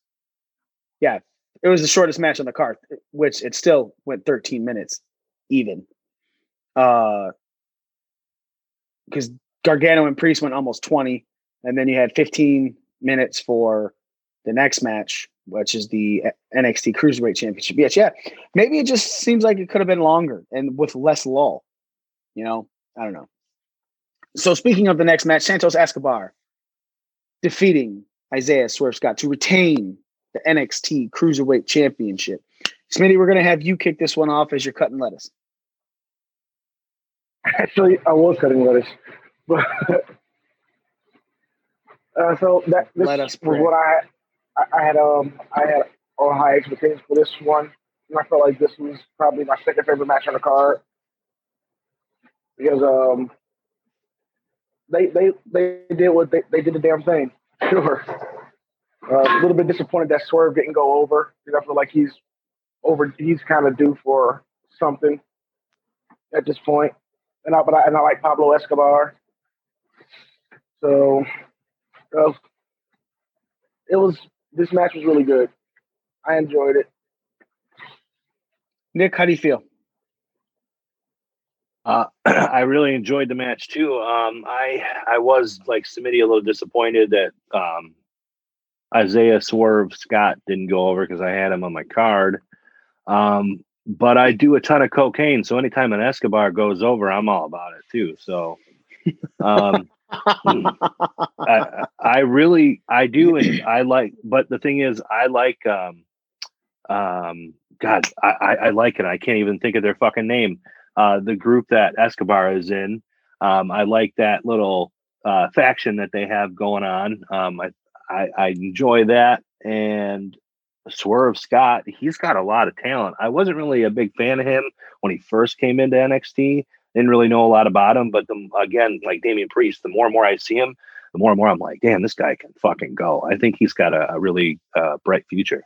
yeah, it was the shortest match on the card, which it still went 13 minutes even. Uh, because Gargano and Priest went almost 20, and then you had 15 minutes for the next match, which is the NXT Cruiserweight Championship. Yes, yeah, maybe it just seems like it could have been longer and with less lull. You know, I don't know. So speaking of the next match, Santos Escobar defeating Isaiah Swerve Scott to retain the NXT Cruiserweight Championship. Smitty, we're going to have you kick this one off as you're cutting lettuce. Actually, I was cutting lettuce, but uh, so that this Let us was what I I, had. Um, I had all high expectations for this one, and I felt like this was probably my second favorite match on the card because um, they they they did what they, they did the damn thing. Sure. Uh, a little bit disappointed that Swerve didn't go over because I feel like he's over. He's kind of due for something at this point. And I but I, and I like Pablo Escobar. So uh, it was this match was really good. I enjoyed it. Nick, how do you feel? Uh, I really enjoyed the match too. Um, I I was like Smitty a little disappointed that um, Isaiah Swerve Scott didn't go over because I had him on my card. Um, but I do a ton of cocaine, so anytime an Escobar goes over, I'm all about it too. So um, I, I really I do and I like. But the thing is, I like um, um, God, I, I like it. I can't even think of their fucking name uh, the group that Escobar is in. Um, I like that little uh, faction that they have going on. Um, I, I, I enjoy that. And Swerve Scott, he's got a lot of talent. I wasn't really a big fan of him when he first came into NXT. Didn't really know a lot about him, but the, again, like Damian Priest, the more and more I see him, the more and more I'm like, damn, this guy can fucking go. I think he's got a, a really uh, bright future.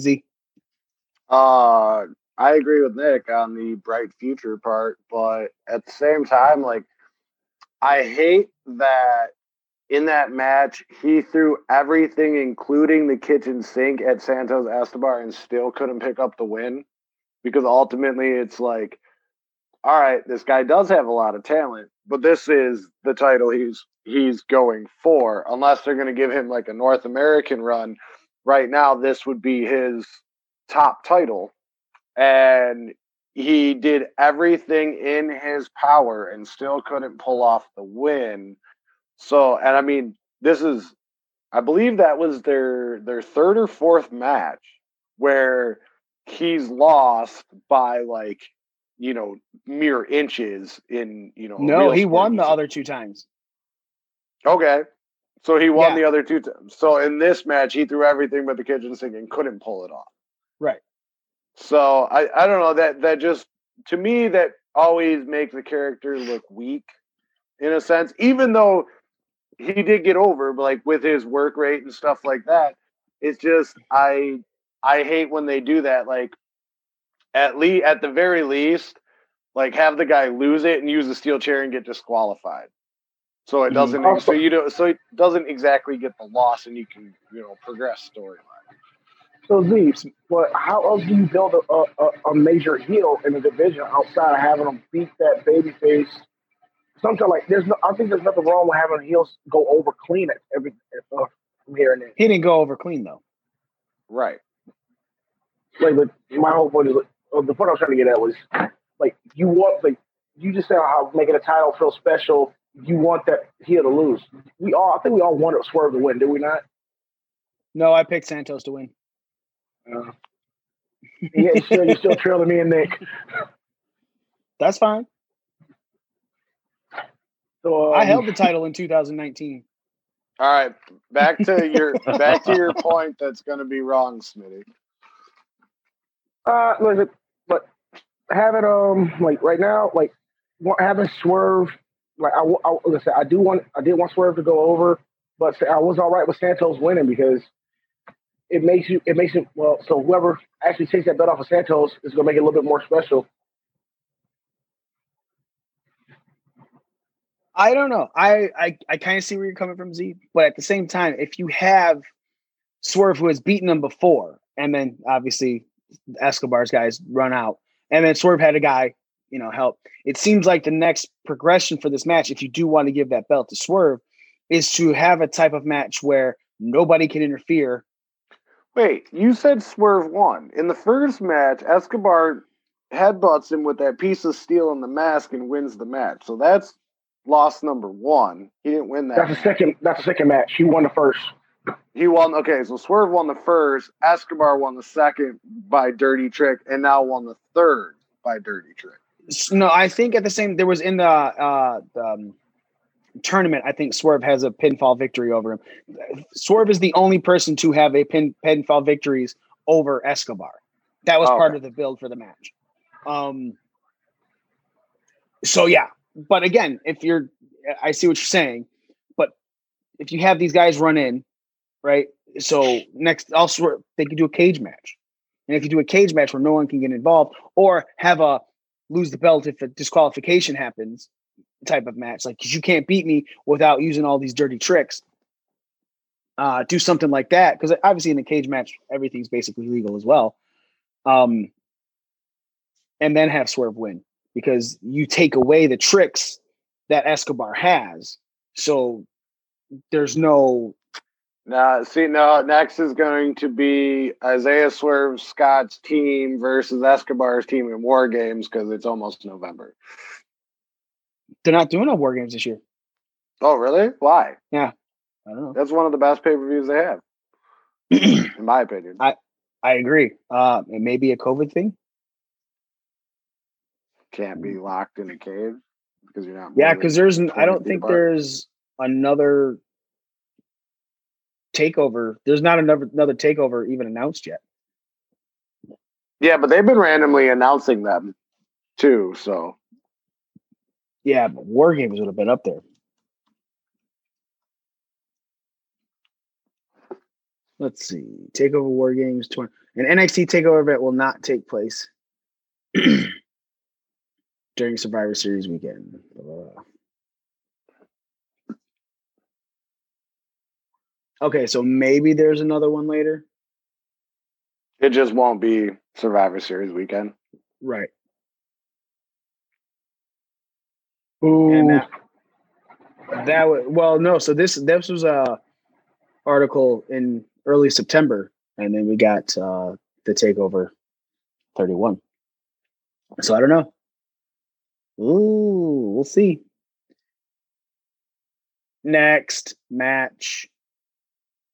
Z. Uh, I agree with Nick on the bright future part, but at the same time, like, I hate that in that match he threw everything, including the kitchen sink, at Santos Escobar and still couldn't pick up the win because ultimately it's like, all right, this guy does have a lot of talent, but this is the title he's he's going for. Unless they're going to give him like a North American run, right now this would be his top title and he did everything in his power and still couldn't pull off the win. So, and I mean, this is, I believe that was their their third or fourth match where he's lost by like, you know, mere inches in, you know. No, he won the other two times. Okay. So he won Yeah. the other two times. So in this match, he threw everything but the kitchen sink and couldn't pull it off. Right. So I, I don't know that that just to me that always makes the character look weak in a sense, even though he did get over, but like with his work rate and stuff like that. It's just I I hate when they do that. Like at least at the very least, like have the guy lose it and use the steel chair and get disqualified. So it doesn't so you don't so it doesn't exactly get the loss and you can, you know, progress storyline. So Z, but how else do you build a, a, a major heel in the division outside of having them beat that baby face? Sometimes like there's no, I think there's nothing wrong with having heels go over clean at every uh, from here and there. He didn't go over clean though. Right. Like, but my whole point is, uh, the point I was trying to get at was, like, you want, like, you just said how making a title feel special. You want that heel to lose. We all, I think we all wanted to Swerve to win, did we not? No, I picked Santos to win. Uh, yeah, you're still, you're still trailing me and Nick. That's fine. So I um, held the title in 2019. All right, back to your back to your point. That's going to be wrong, Smitty. Uh, look, but having um like right now, like having Swerve, like I, I like I do want, I did want Swerve to go over, but I was all right with Santos winning because it makes you, it makes it well. So whoever actually takes that belt off of Santos is going to make it a little bit more special. I don't know. I I, I kind of see where you're coming from, Z. But at the same time, if you have Swerve who has beaten them before, and then obviously Escobar's guys run out, and then Swerve had a guy, you know, help. It seems like the next progression for this match, if you do want to give that belt to Swerve, is to have a type of match where nobody can interfere. Wait, you said Swerve won in the first match. Escobar headbutts him with that piece of steel in the mask and wins the match. So that's loss number one. He didn't win that. That's the second. That's the second match. He won the first. He won. Okay, so Swerve won the first. Escobar won the second by dirty trick, and now won the third by dirty trick. No, I think at the same there was in the uh the, um, tournament. I think Swerve has a pinfall victory over him. Swerve is the only person to have a pin pinfall victories over Escobar. That was part Okay. of the build for the match. Um. So yeah, but again, if you're, I see what you're saying, but if you have these guys run in, right? So next, also they could do a cage match, and if you do a cage match where no one can get involved, or have a lose the belt if a disqualification happens type of match, like you can't beat me without using all these dirty tricks. Uh, do something like that because obviously in a cage match everything's basically legal as well. Um, and then have Swerve win because you take away the tricks that Escobar has. So there's no Now, see, no. Next is going to be Isaiah Swerve Scott's team versus Escobar's team in War Games because it's almost November. they're not doing no war games this year. Oh, really? Why? Yeah. I don't know. That's one of the best pay per views they have, in my opinion. I I agree. Uh, it may be a COVID thing. can't be locked in a cave because you're not. Yeah, because there's n- I 20 don't think apart. there's another takeover. There's not another another takeover even announced yet. Yeah, but they've been randomly announcing them too. So Yeah, but War Games would have been up there. Let's see. Takeover War Games 20. An NXT Takeover event will not take place during Survivor Series weekend. Blah, blah, blah. Okay, so maybe there's another one later. it just won't be Survivor Series weekend. Right. Ooh. And that that was well no so this this was a article in early september and then we got uh the takeover 31 so i don't know Ooh, we'll see next match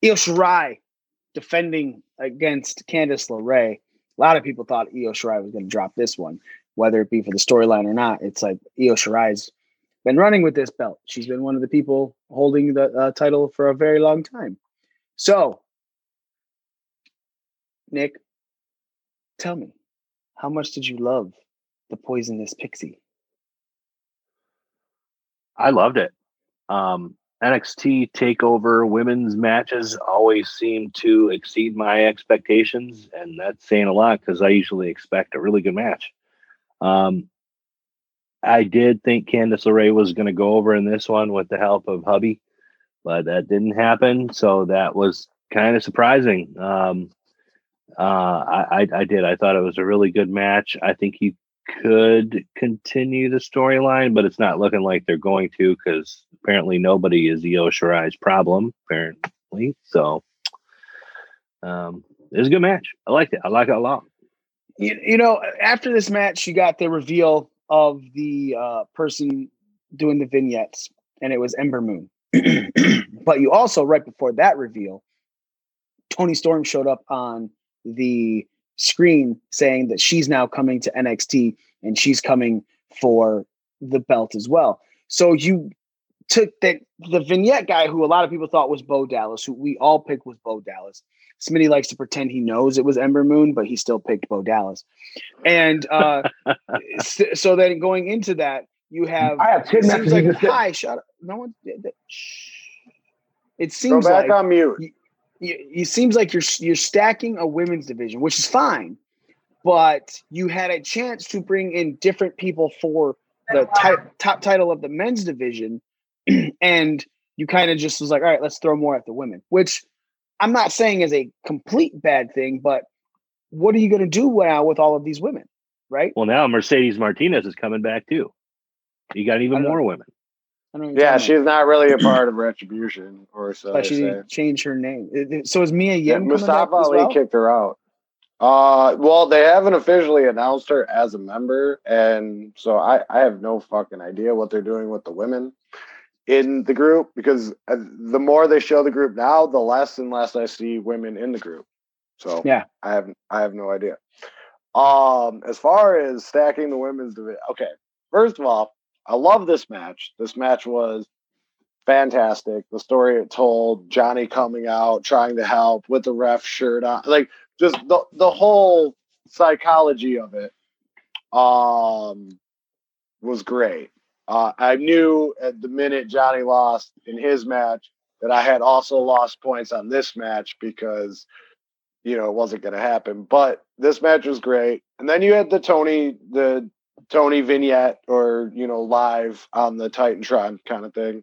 Io Shirai defending against Candice LeRae. A lot of people thought Io Shirai was going to drop this one, whether it be for the storyline or not. It's like Io Shirai's been running with this belt. She's been one of the people holding the uh, title for a very long time. So, Nick, tell me, how much did you love the poisonous pixie? I loved it. Um, NXT takeover women's matches always seem to exceed my expectations, and that's saying a lot because I usually expect a really good match. Um, I did think Candice LeRae was going to go over in this one with the help of Hubby, but that didn't happen. So that was kind of surprising. Um, uh, I, I, I did. I thought it was a really good match. I think you could continue the storyline, but it's not looking like they're going to because apparently nobody is Io Shirai's problem. Apparently, so um, it was a good match. I liked it. I like it a lot. You, you know, after this match, you got the reveal of the uh, person doing the vignettes, and it was Ember Moon. but you also, right before that reveal, Toni Storm showed up on the screen saying that she's now coming to NXT and she's coming for the belt as well. So you took that the vignette guy who a lot of people thought was Bo Dallas, who we all picked was Bo Dallas. Smitty likes to pretend he knows it was Ember Moon, but he still picked Bo Dallas. And uh, so then going into that, you have I have 10 it seems like hi, shut up. No one. th- th- shh. It seems Go seems back like on mute. Y- it seems like you're you're stacking a women's division, which is fine, but you had a chance to bring in different people for the ti- top title of the men's division, and you kind of just was like, all right, let's throw more at the women, which I'm not saying is a complete bad thing, but what are you going to do now with all of these women, right? Well, now Mercedes Martinez is coming back too. You got even more women. I don't know what you're Yeah, she's not really a part of Retribution, or so but she didn't change her name. It- it- So is Mia Yeah, Yim back Mustafa Ali well? kicked her out. Uh, well, they haven't officially announced her as a member, and so I, I have no fucking idea what they're doing with the women in the group because uh, the more they show the group now, the less and less I see women in the group. So Yeah. I have I have no idea. Um, as far as stacking the women's division, okay. First of all, I love this match. This match was fantastic. The story it told, Johnny coming out, trying to help with the ref shirt on, like just the the whole psychology of it um was great. Uh, I knew at the minute Johnny lost in his match that I had also lost points on this match because you know it wasn't going to happen. But this match was great, and then you had the Toni the Toni vignette or you know live on the Titantron kind of thing.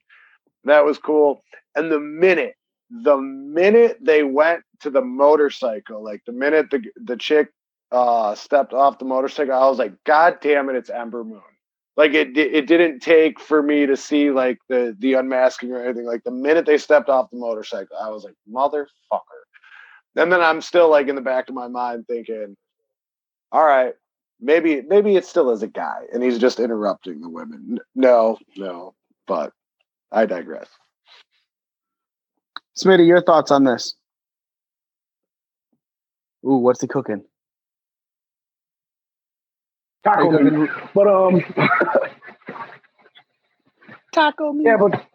That was cool. And the minute the minute they went to the motorcycle, like the minute the the chick uh stepped off the motorcycle, I was like, God damn it, it's Ember Moon. Like it it didn't take for me to see like the the unmasking or anything. Like the minute they stepped off the motorcycle, I was like, motherfucker. And then I'm still like in the back of my mind thinking, all right, maybe maybe it still is a guy and he's just interrupting the women. No, no, but I digress. Smitty, your thoughts on this? Ooh, what's he cooking? Taco Are you meat. But um, taco meat. yeah, but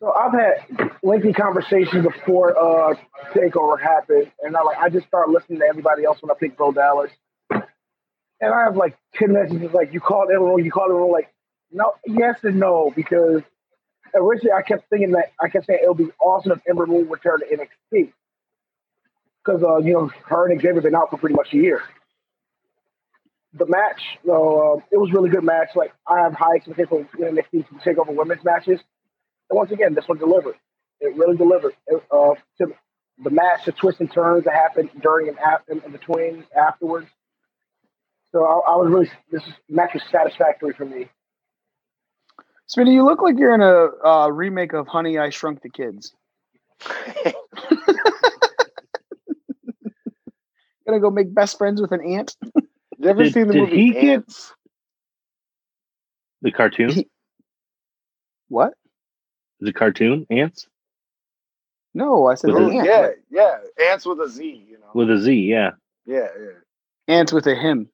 so I've had lengthy conversations before uh takeover happened, and I like I just start listening to everybody else when I pick Bo Dallas, and I have like ten messages like you called everyone, you called everyone like no, yes and no because originally I kept thinking that I kept saying it would be awesome if Ember Moon returned to NXT because uh you know her and Xavier been out for pretty much a year. The match, uh, it was really good match. Like I have high expectations for NXT to take over women's matches. And once again, this one delivered. It really delivered. Uh, to the match, the twists and turns that happened during and after, in between, afterwards. So I, I was really this match was satisfactory for me. Smitty, you look like you're in a uh, remake of Honey, I Shrunk the Kids. Gonna go make best friends with an ant? You ever Did- seen the did movie he get- Ants? The cartoon? What? The cartoon? Ants? No, I said With an a- ant. Yeah, yeah, Ants with a Z. You know. With a Z, yeah. Yeah, yeah. Ants with a him.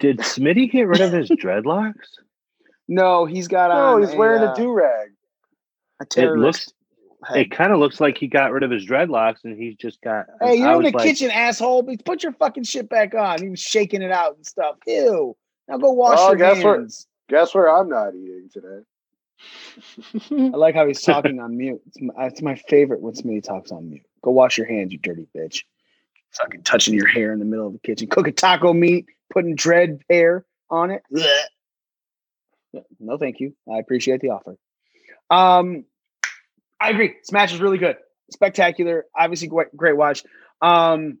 Did Smitty get rid of his dreadlocks? No, he's got No, on. he's wearing uh, a do rag. It looks head. it kind of looks like he got rid of his dreadlocks and he's just got Hey, you're I in the like, kitchen, asshole. But Put your fucking shit back on. He was shaking it out and stuff. Ew. Now go wash Oh, your guess where- hands. Guess where I'm not eating today? I like how he's talking on mute. It's my, it's my favorite when somebody talks on mute. Go wash your hands, you dirty bitch. Fucking touching your hair in the middle of the kitchen. Cooking taco meat, putting dread hair on it. Blech. No, thank you. I appreciate the offer. Um, I agree. Match is really good, spectacular. Obviously, great, watch. Um,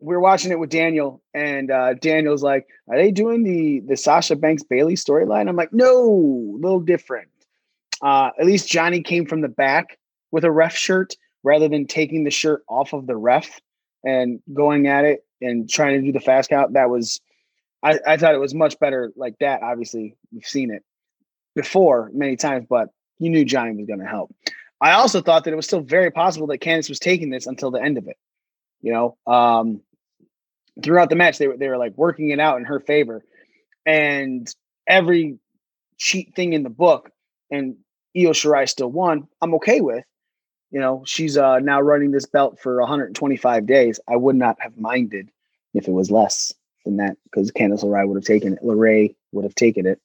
we were watching it with Daniel, and uh, Daniel's like, "Are they doing the the Sasha Banks Bailey storyline?" I'm like, "No, a little different." Uh, at least Johnny came from the back with a ref shirt rather than taking the shirt off of the ref and going at it and trying to do the fast count. That was, I, I thought it was much better like that. Obviously, we've seen it before many times, but you knew Johnny was going to help. I also thought that it was still very possible that Candice was taking this until the end of it. You know, um, throughout the match, they were they were like working it out in her favor, and every cheat thing in the book, and Io Shirai still won. I'm okay with. You know, she's uh, now running this belt for 125 days. I would not have minded if it was less than that because Candice LeRae would have taken it. LeRae would have taken it.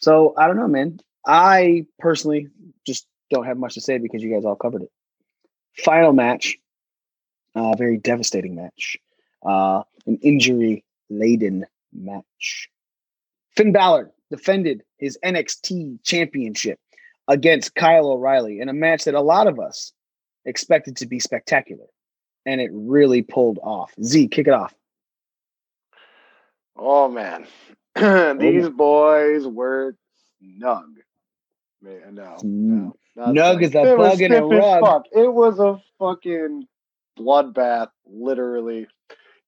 So I don't know, man. I personally just don't have much to say because you guys all covered it. Final match, uh, very devastating match, uh, an injury laden match. Finn Balor defended his NXT championship against Kyle O'Reilly in a match that a lot of us expected to be spectacular. And it really pulled off. Z, kick it off. Oh man, oh, these boys were snug. Man, no, no, Nug snug. is a bug in a rug. Fuck. It was a fucking bloodbath, literally.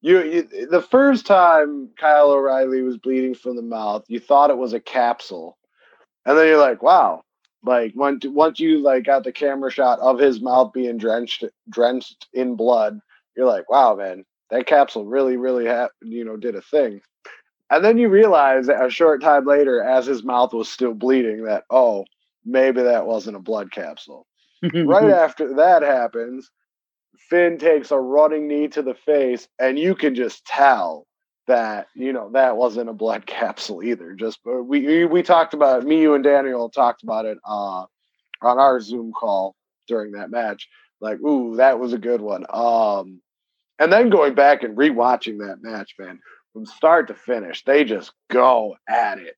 You, you, the first time Kyle O'Reilly was bleeding from the mouth, you thought it was a capsule, and then you're like, wow. Like once once you like got the camera shot of his mouth being drenched drenched in blood, you're like, wow, man, that capsule really, really ha- you know did a thing. And then you realize a short time later, as his mouth was still bleeding, that oh, maybe that wasn't a blood capsule. right after that happens, Finn takes a running knee to the face, and you can just tell that you know that wasn't a blood capsule either. Just uh, we we, talked about it, me, you, and Daniel talked about it uh, on our Zoom call during that match. Like, ooh, that was a good one. Um, and then going back and rewatching that match, man, from start to finish, they just go at it,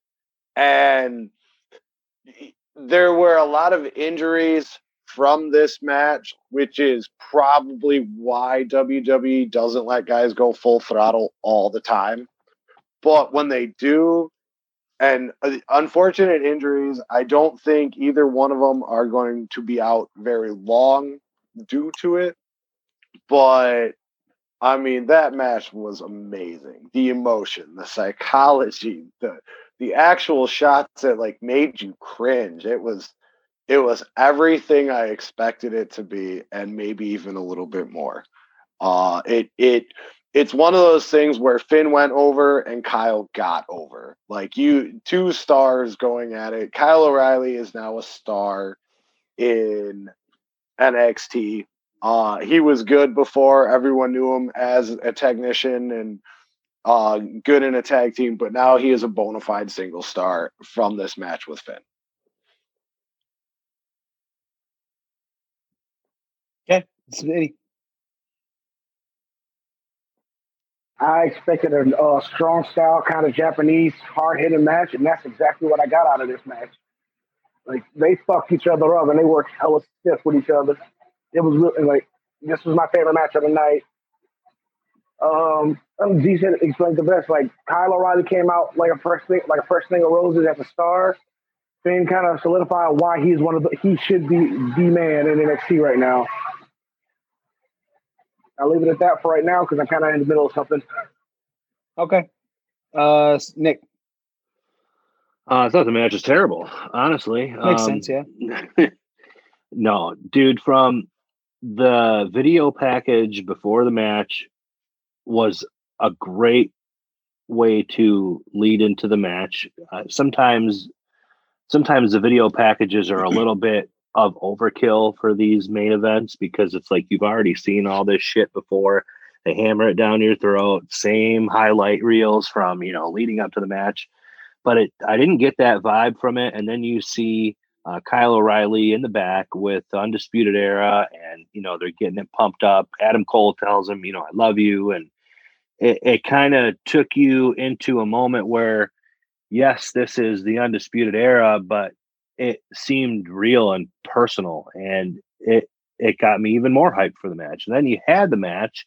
and there were a lot of injuries from this match, which is probably why WWE doesn't let guys go full throttle all the time. But when they do, and uh, unfortunate injuries, I don't think either one of them are going to be out very long due to it. But I mean, that match was amazing. The emotion, the psychology, the the actual shots that like made you cringe. It was it was everything I expected it to be, and maybe even a little bit more. Uh, it it it's one of those things where Finn went over and Kyle got over. Like you, two stars going at it. Kyle O'Reilly is now a star in NXT. Uh, he was good before everyone knew him as a technician and uh, good in a tag team, but now he is a bona fide single star from this match with Finn. Okay, Smitty. I expected a uh, strong style, kind of Japanese, hard hitting match, and that's exactly what I got out of this match. Like they fucked each other up and they worked hella stiff with each other. It was really like this was my favorite match of the night. Um, um D said explained the best. Like Kyle O'Reilly came out like a first thing, like a first thing of roses as a star. Finn kind of solidified why he's one of the he should be the man in NXT right now. I'll leave it at that for right now because I'm kind of in the middle of something. Okay. Uh, Nick. Uh, I thought the match was terrible. Honestly, makes um, sense. Yeah. no, dude, from the video package before the match was a great way to lead into the match. Uh, sometimes, sometimes the video packages are a little bit of overkill for these main events because it's like you've already seen all this shit before. They hammer it down your throat, same highlight reels from you know leading up to the match. But it, I didn't get that vibe from it. And then you see uh, Kyle O'Reilly in the back with Undisputed Era, and you know they're getting it pumped up. Adam Cole tells him, you know, I love you, and it, it kind of took you into a moment where, yes, this is the Undisputed Era, but it seemed real and personal, and it it got me even more hyped for the match. And then you had the match,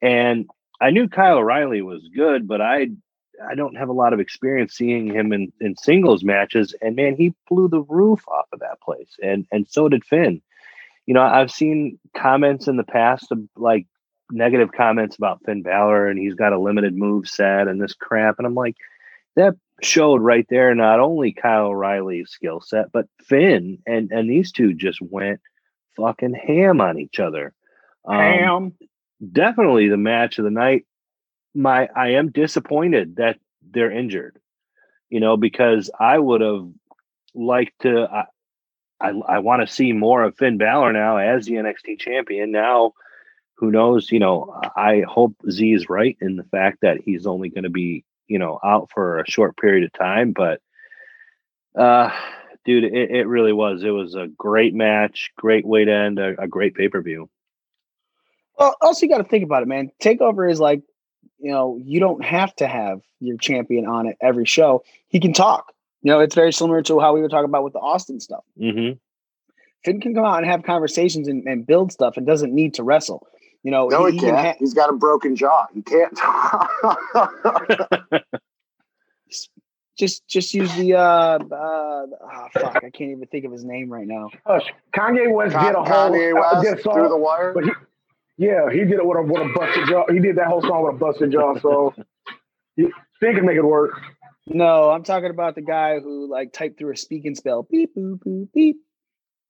and I knew Kyle O'Reilly was good, but I I don't have a lot of experience seeing him in, in singles matches, and man, he blew the roof off of that place, and and so did Finn. You know, I've seen comments in the past of like negative comments about Finn Balor, and he's got a limited move set and this crap, and I'm like, that showed right there not only Kyle O'Reilly's skill set, but Finn and and these two just went fucking ham on each other. Um, ham. Definitely the match of the night. My I am disappointed that they're injured. You know, because I would have liked to. I I, I want to see more of Finn Balor now as the NXT champion. Now, who knows? You know, I hope Z is right in the fact that he's only going to be you know out for a short period of time but uh dude it, it really was it was a great match great way to end a, a great pay-per-view. Well also you got to think about it man takeover is like you know you don't have to have your champion on it every show he can talk you know it's very similar to how we were talking about with the austin stuff. Mm-hmm. finn can come out and have conversations and, and build stuff and doesn't need to wrestle you know, no, he, he can't. Ha- He's got a broken jaw. He can't. just, just use the. uh, uh oh, fuck! I can't even think of his name right now. Hush. Kanye West Con- did a whole Kanye West did a song, through the wire. But he, yeah, he did it with a with a busted jaw. He did that whole song with a busted jaw. So you think can make it work. No, I'm talking about the guy who like typed through a speaking spell. Beep boop boop beep.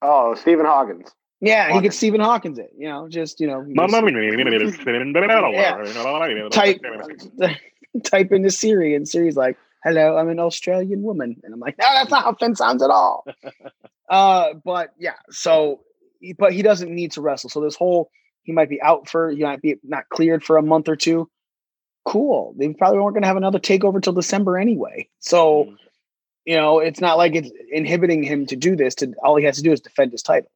Oh, Stephen Hawkins. Yeah, he could Stephen Hawkins it. You know, just you know. Yeah. type type into Siri, and Siri's like, "Hello, I'm an Australian woman," and I'm like, "No, that's not how Finn sounds at all." uh, but yeah, so but he doesn't need to wrestle. So this whole he might be out for he might be not cleared for a month or two. Cool. They probably weren't going to have another takeover till December anyway. So. You know, it's not like it's inhibiting him to do this. To all he has to do is defend his title.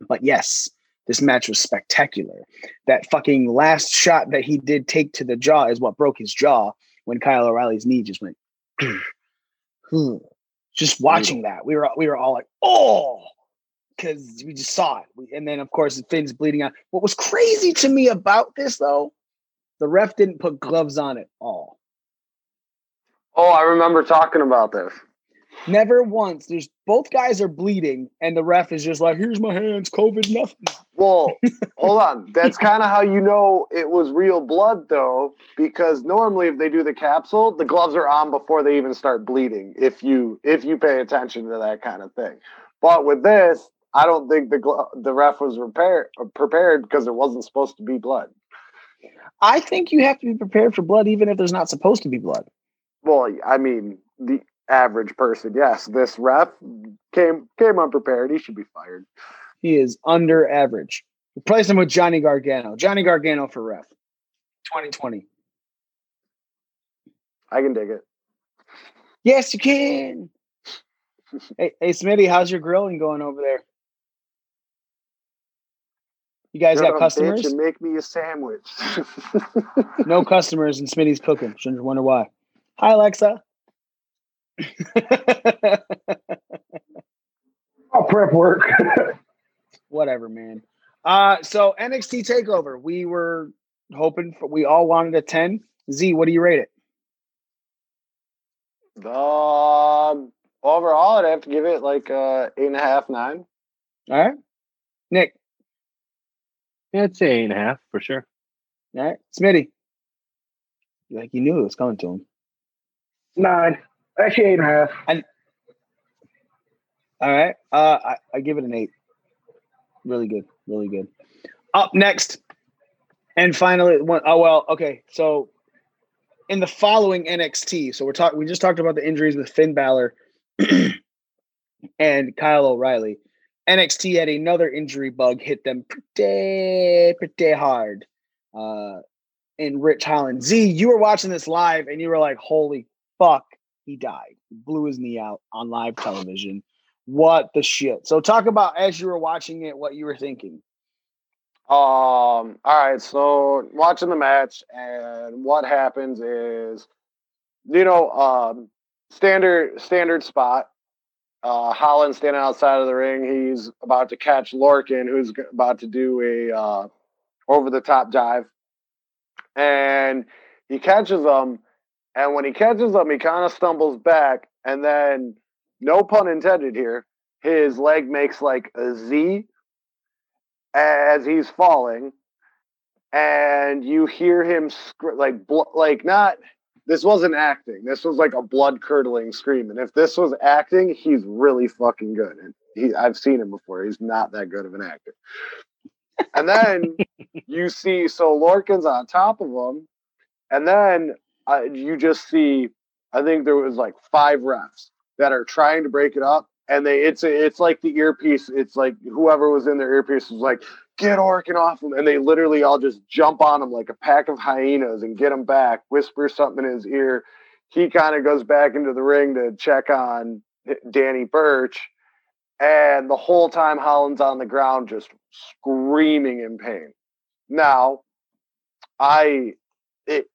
But yes, this match was spectacular. That fucking last shot that he did take to the jaw is what broke his jaw when Kyle O'Reilly's knee just went. Hmm. just watching that, we were we were all like, oh, because we just saw it. And then of course Finn's bleeding out. What was crazy to me about this though, the ref didn't put gloves on at all. Oh, I remember talking about this. Never once. There's both guys are bleeding, and the ref is just like, "Here's my hands, COVID, nothing." Well, hold on. That's kind of how you know it was real blood, though, because normally if they do the capsule, the gloves are on before they even start bleeding. If you if you pay attention to that kind of thing, but with this, I don't think the glo- the ref was prepared prepared because it wasn't supposed to be blood. I think you have to be prepared for blood, even if there's not supposed to be blood. Well, I mean, the average person, yes. This ref came came unprepared. He should be fired. He is under average. Replace him with Johnny Gargano. Johnny Gargano for ref. 2020. I can dig it. Yes, you can. hey, hey, Smitty, how's your grilling going over there? You guys got customers? Bitch make me a sandwich. no customers, and Smitty's cooking. Shouldn't wonder why. Hi, Alexa. Oh, prep work. Whatever, man. Uh, so NXT Takeover. We were hoping for. We all wanted a ten. Z, what do you rate it? um, overall, I'd have to give it like uh, eight and a half, nine. All right, Nick. Yeah, I'd say eight and a half for sure. All right, Smitty. Like you knew it was coming to him. Nine. Actually, eight and a half. And all right, uh, I, I give it an eight. Really good, really good. Up next, and finally, one. Oh well, okay. So, in the following NXT, so we're talking. We just talked about the injuries with Finn Balor and Kyle O'Reilly. NXT had another injury bug hit them pretty pretty hard. Uh, in Ridge Holland. Z, you were watching this live and you were like, "Holy fuck, he died! He blew his knee out on live television." What the shit? So talk about as you were watching it, what you were thinking. Um. All right. So watching the match, and what happens is, you know, um, standard standard spot. Uh, Holland standing outside of the ring. He's about to catch Lorcan, who's about to do a uh, over the top dive, and he catches him. And when he catches him, he kind of stumbles back, and then, no pun intended here, his leg makes like a Z as he's falling, and you hear him scr- like bl- like not. This wasn't acting. This was like a blood curdling scream. And if this was acting, he's really fucking good. And he, I've seen him before. He's not that good of an actor. And then you see, so Lorcan's on top of him, and then you just see. I think there was like five refs that are trying to break it up, and they it's it's like the earpiece. It's like whoever was in their earpiece was like, "Get Orkin off him," and they literally all just jump on him like a pack of hyenas and get him back. Whisper something in his ear. He kind of goes back into the ring to check on Danny Burch, and the whole time Holland's on the ground just screaming in pain. Now, I it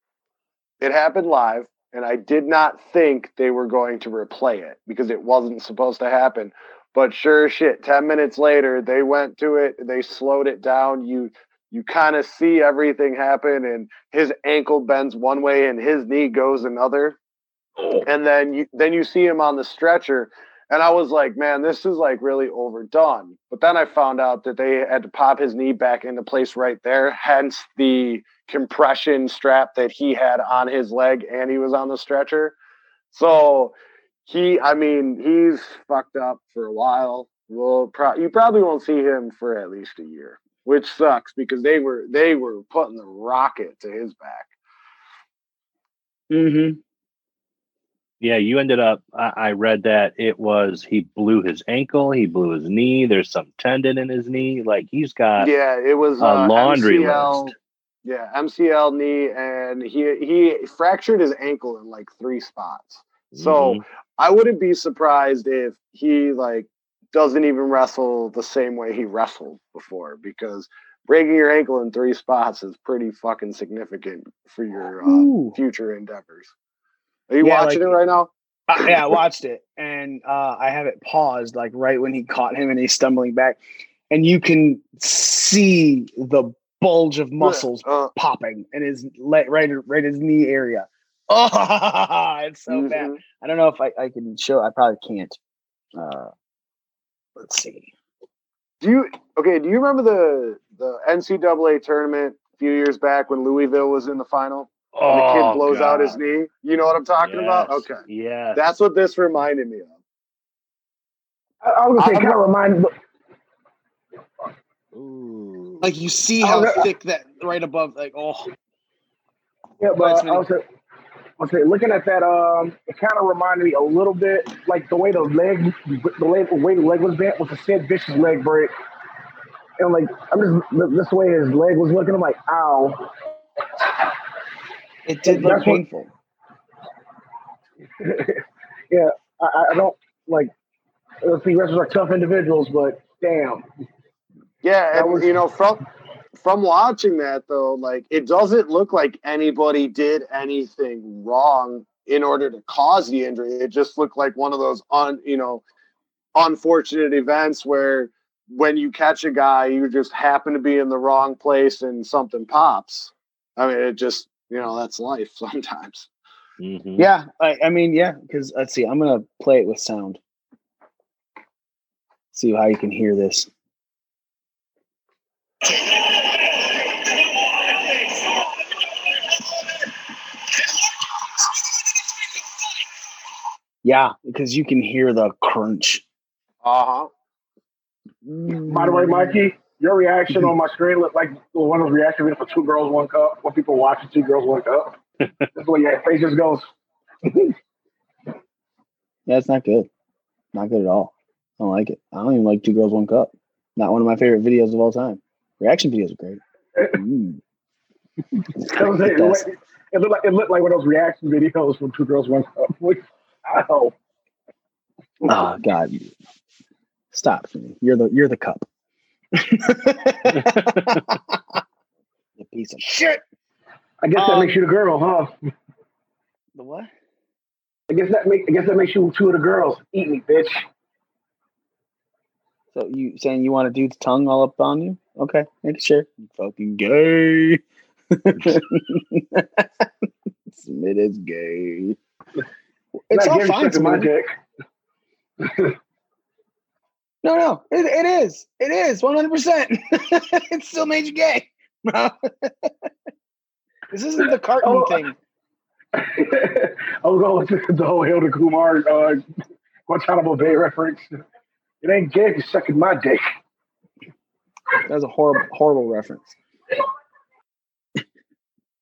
it happened live and I did not think they were going to replay it because it wasn't supposed to happen. But sure as shit, 10 minutes later, they went to it, they slowed it down. You you kind of see everything happen, and his ankle bends one way and his knee goes another. Oh. And then you then you see him on the stretcher. And I was like, man, this is like really overdone. But then I found out that they had to pop his knee back into place right there, hence the compression strap that he had on his leg and he was on the stretcher. So he, I mean, he's fucked up for a while. Well, pro- you probably won't see him for at least a year, which sucks because they were they were putting the rocket to his back. Mm-hmm. Yeah, you ended up. I, I read that it was he blew his ankle, he blew his knee. There's some tendon in his knee. Like he's got yeah, it was a uh, laundry MCL, list. Yeah, MCL knee, and he he fractured his ankle in like three spots. So Mhm. I wouldn't be surprised if he like doesn't even wrestle the same way he wrestled before because breaking your ankle in three spots is pretty fucking significant for your uh, future endeavors. Are you Yeah, watching like- it right now? Uh, yeah, I watched it and uh, I have it paused like right when he caught him and he's stumbling back, and you can see the bulge of muscles Uh, popping in his leg, right, right his knee area. Oh, it's so bad. mhm. I don't know if I, I can show. I probably can't. Uh, let's see. Do you okay? Do you remember the the NCAA tournament a few years back when Louisville was in the final? and the Oh, kid blows out his knee. You know what I'm talking about? Okay, Yeah. that's what this reminded me of. I, I was gonna say, I'm kind of remind. Like you see Oh, how thick that right above, like oh, Yeah, but I was, I was saying, looking at that, um, it kind of reminded me a little bit like the way the leg, the way, the way the leg was bent was a Sid Vicious leg break. And like, I'm just this way his leg was looking. I'm like, ow. It did look painful. yeah, I, I don't like. Let's see, wrestlers are tough individuals, but damn. Yeah, and was, you know, from from watching that though, like it doesn't look like anybody did anything wrong in order to cause the injury. It just looked like one of those un, you know, unfortunate events where when you catch a guy, you just happen to be in the wrong place and something pops. I mean, it just, you know, that's life sometimes. Mm-hmm. Yeah, I, I mean, yeah, because let's see, I'm gonna play it with sound. See how you can hear this. Yeah, because you can hear the crunch. Uh huh. By the way, Mikey, your reaction on my screen looked like one of those reaction for Two Girls One Cup. When people watching Two Girls One Cup, that's the way your face just goes. yeah, it's not good. Not good at all. I don't like it. I don't even like Two Girls One Cup. Not one of my favorite videos of all time. Reaction videos are great. Mm. it, looked like, it, looked like, it looked like one of those reaction videos from Two Girls One Cup. Oh. Oh God. Stop. You're the you're the cup. you piece of shit. I guess that Um, makes you the girl, huh? The what? I guess that make I guess that makes you two of the girls. Eat me, bitch. So you saying you want a dude's tongue all up on you? Okay, make sure. You fucking gay. Smith is gay. It's all fine to my dick. No, no, it, it is. It is 100%. it still made you gay. this isn't the carton Oh. thing. I was going with the whole Hilda Kumar uh, Guantanamo Bay reference. It ain't gay if you're sucking my dick. That was a horrible, horrible reference.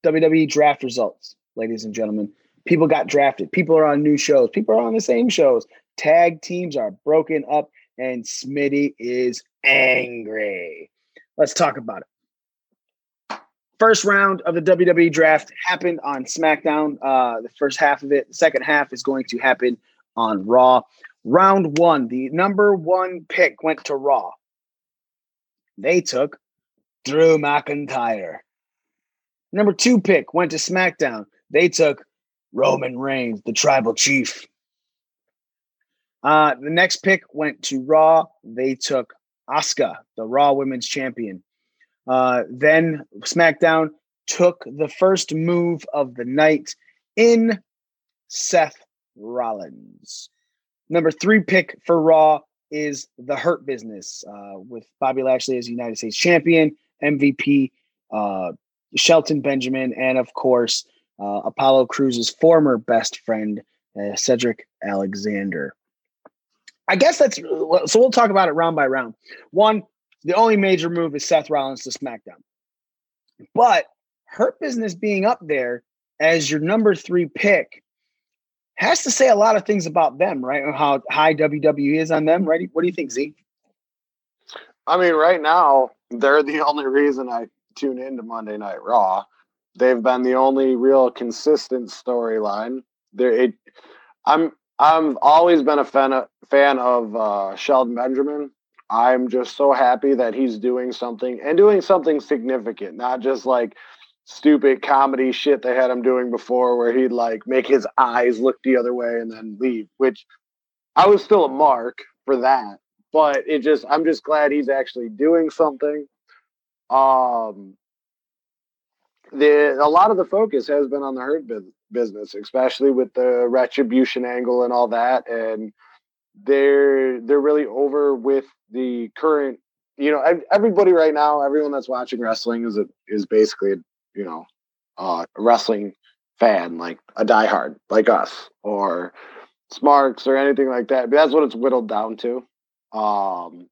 WWE draft results, ladies and gentlemen. People got drafted. People are on new shows. People are on the same shows. Tag teams are broken up, and Smitty is angry. Let's talk about it. First round of the WWE draft happened on SmackDown. Uh, the first half of it. The second half is going to happen on Raw. Round one, the number one pick went to Raw. They took Drew McIntyre. Number two pick went to SmackDown. They took Roman Reigns, the tribal chief. Uh, the next pick went to Raw. They took Asuka, the Raw Women's Champion. Uh, then SmackDown took the first move of the night in Seth Rollins. Number three pick for Raw is the Hurt Business uh, with Bobby Lashley as United States Champion, MVP, uh, Shelton Benjamin, and of course, uh, Apollo Crews's former best friend, uh, Cedric Alexander. I guess that's so. We'll talk about it round by round. One, the only major move is Seth Rollins to SmackDown, but Hurt Business being up there as your number three pick has to say a lot of things about them, right? And How high WWE is on them, right? What do you think, Z? I mean, right now they're the only reason I tune into Monday Night Raw. They've been the only real consistent storyline. There, it. I'm. I've always been a fan of, fan of uh, Shelton Benjamin. I'm just so happy that he's doing something and doing something significant, not just like stupid comedy shit they had him doing before, where he'd like make his eyes look the other way and then leave. Which I was still a mark for that, but it just I'm just glad he's actually doing something. Um, the a lot of the focus has been on the hurt bus- business, especially with the retribution angle and all that, and they're they're really over with the current. You know, everybody right now, everyone that's watching wrestling is a, is basically you know uh, a wrestling fan, like a diehard, like us, or Smarks or anything like that. But that's what it's whittled down to. Um,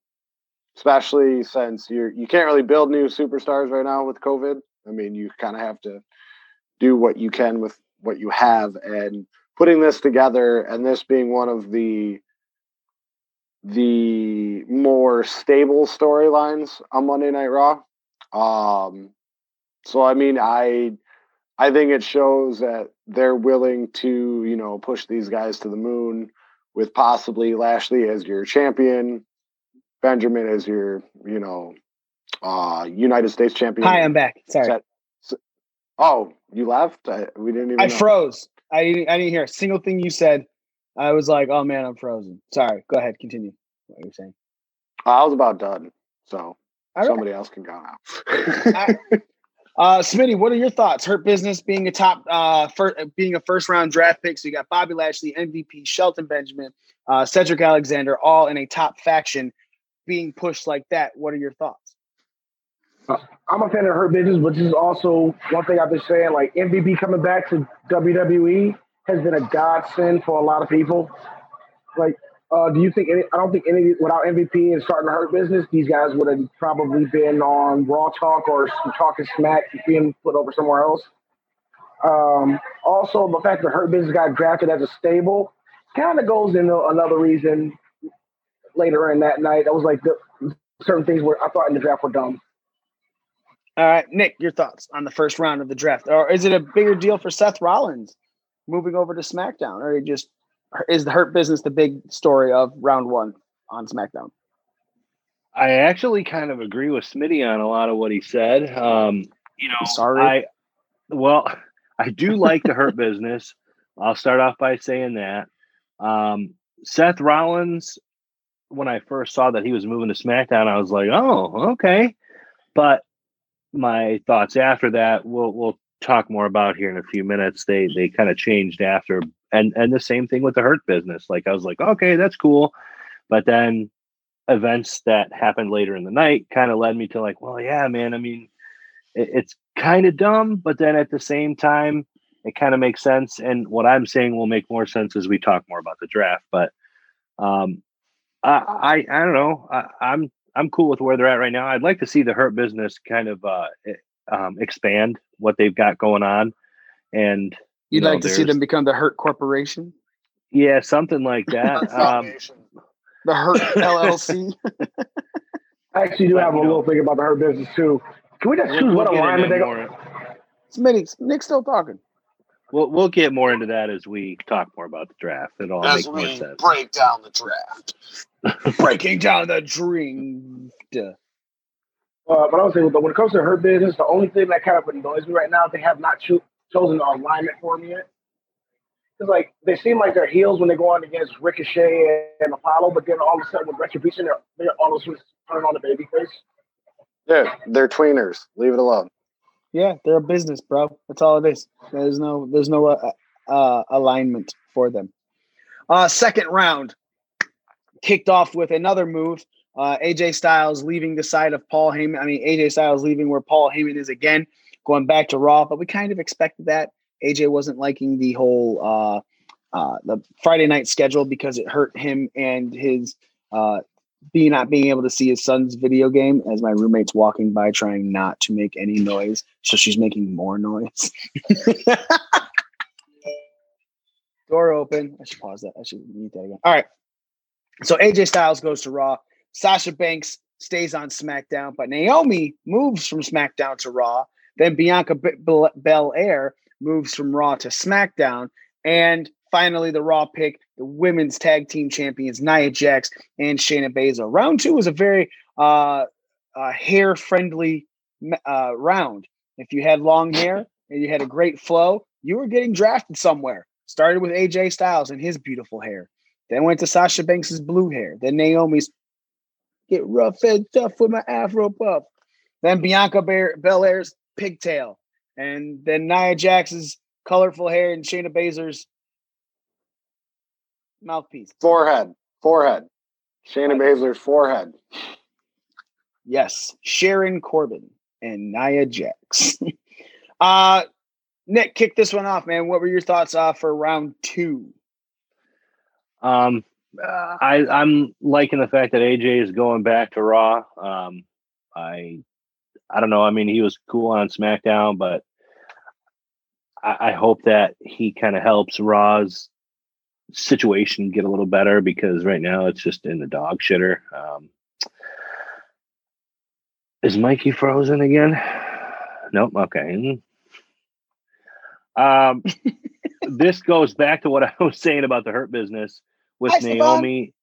especially since you're you can't really build new superstars right now with COVID. I mean, you kind of have to do what you can with what you have and putting this together and this being one of the the more stable storylines on Monday Night Raw. Um, so I mean, I I think it shows that they're willing to you know push these guys to the moon with possibly Lashley as your champion, Benjamin as your you know uh United States champion. Hi, I'm back. Sorry. S- oh, you left? I, we didn't even. I know. froze. I didn't, I didn't hear a single thing you said. I was like, oh man, I'm frozen. Sorry. Go ahead. Continue. What you're saying. I was about done, so All right. somebody else can go now. Uh, Smitty, what are your thoughts? Hurt Business being a top, uh, first, being a first round draft pick. So you got Bobby Lashley, MVP, Shelton Benjamin, uh, Cedric Alexander, all in a top faction, being pushed like that. What are your thoughts? I'm a fan of Hurt business, but this is also one thing I've been saying. Like MVP coming back to WWE has been a godsend for a lot of people. Like, uh, do you think? Any, I don't think any without MVP and starting to hurt business, these guys would have probably been on Raw Talk or talking smack, being put over somewhere else. Um, also, the fact that Hurt Business got drafted as a stable kind of goes into another reason later in that night. I was like, the, certain things were I thought in the draft were dumb. All right, Nick, your thoughts on the first round of the draft, or is it a bigger deal for Seth Rollins moving over to SmackDown, or just is the Hurt Business the big story of round one on SmackDown? I actually kind of agree with Smitty on a lot of what he said. Um, you know, Sorry. I well, I do like the Hurt Business. I'll start off by saying that um, Seth Rollins. When I first saw that he was moving to SmackDown, I was like, "Oh, okay." But my thoughts after that, we'll we'll talk more about here in a few minutes. They they kind of changed after, and and the same thing with the Hurt Business. Like I was like, "Okay, that's cool," but then events that happened later in the night kind of led me to like, well, yeah, man. I mean, it, it's kind of dumb, but then at the same time, it kind of makes sense. And what I'm saying will make more sense as we talk more about the draft. But um, I, I, I don't know. I, I'm I'm cool with where they're at right now. I'd like to see the Hurt Business kind of uh, um, expand what they've got going on, and You'd you know, like to see them become the Hurt Corporation, yeah, something like that. um, the Hurt LLC. I actually do have a little thing about the Hurt business too. Can we just We'll- choose we'll what get alignment into they more- go? Smitty, Nick's still talking. We'll we'll get more into that as we talk more about the draft. It'll all As make more we sense. break down the draft. Breaking down the dream. Uh, but I would say when it comes to Hurt business, the only thing that kind of annoys me right now, they have not cho- chosen the alignment for me yet. It's like they seem like they're heels when they go on against Ricochet and Apollo, but then all of a sudden with Retribution, they're, they're all of a sudden turn on the babyface. Yeah, they're tweeners. Leave it alone. Yeah, they're a business, bro. That's all it is. There's no, there's no uh, uh, alignment for them. Uh, second round kicked off with another move. Uh, AJ Styles leaving the side of Paul Heyman. I mean, AJ Styles leaving where Paul Heyman is again, going back to Raw. But we kind of expected that. AJ wasn't liking the whole uh, uh, the Friday night schedule because it hurt him and his uh, be not being able to see his son's video game as my roommate's walking by trying not to make any noise. So she's making more noise. Door open. I should pause that. I should mute that again. All right. So AJ Styles goes to Raw. Sasha Banks stays on SmackDown, but Naomi moves from SmackDown to Raw. Then Bianca B- Bel- Belair moves from Raw to SmackDown. And finally, the Raw pick, the women's tag team champions, Nia Jax and Shayna Baszler. Round two was a very uh, uh, hair friendly uh, round. If you had long hair and you had a great flow, you were getting drafted somewhere. Started with AJ Styles and his beautiful hair. Then went to Sasha Banks's blue hair. Then Naomi's get rough and tough with my afro puff. Then Bianca Belair's pigtail. And then Nia Jax's colorful hair and Shayna Baszler's mouthpiece. Forehead. Forehead. Shayna Baszler's forehead. Yes, Sharon Corbin and Nia Jax. uh Nick, kick this one off, man. What were your thoughts uh, for round two? Um, uh, I I'm liking the fact that AJ is going back to Raw. Um, I I don't know. I mean, he was cool on SmackDown, but I, I hope that he kind of helps Raw's situation get a little better because right now it's just in the dog shitter. Um, is Mikey frozen again? Nope. Okay. Um, this goes back to what I was saying about the hurt business with Hi, Naomi,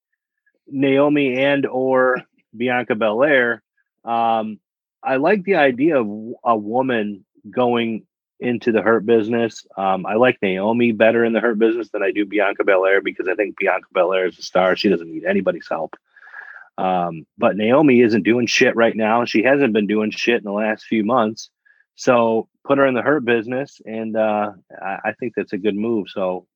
Naomi and or Bianca Belair. Um, I like the idea of a woman going into the hurt business. Um, I like Naomi better in the hurt business than I do Bianca Belair because I think Bianca Belair is a star. She doesn't need anybody's help. Um, but Naomi isn't doing shit right now. She hasn't been doing shit in the last few months. So put her in the hurt business, and uh, I, I think that's a good move. So,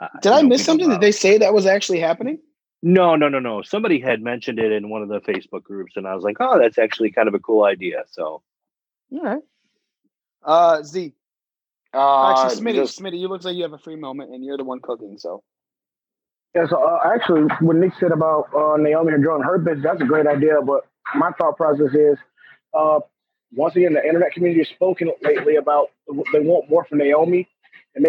uh, Did I miss something? Did they say that was actually happening? No, no, no, no. Somebody had mentioned it in one of the Facebook groups, and I was like, "Oh, that's actually kind of a cool idea." So, All right. Uh, Z. Uh, Actually, Smitty, just- Smitty, you look like you have a free moment, and you're the one cooking. So Yeah, so uh, actually, what Nick said about uh, Naomi and drawing her business, that's a great idea. But my thought process is, uh, once again, the internet community has spoken lately about they want more from Naomi, and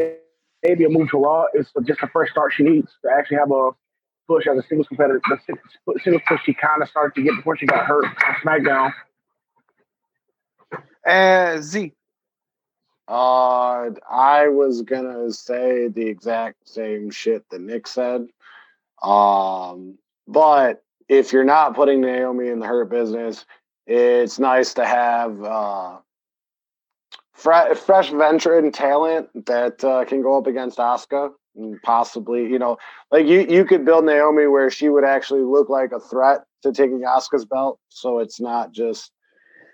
maybe a move to Raw is just the first start she needs to actually have a push as a singles competitor. The si- singles push she kind of started to get before she got hurt on SmackDown. Uh, Z. Uh, I was gonna say the exact same shit that Nick said. Um, but if you're not putting Naomi in the hurt business, it's nice to have uh, fre- fresh veteran talent that uh, can go up against Asuka and possibly, you know, like you you could build Naomi where she would actually look like a threat to taking Asuka's belt, so it's not just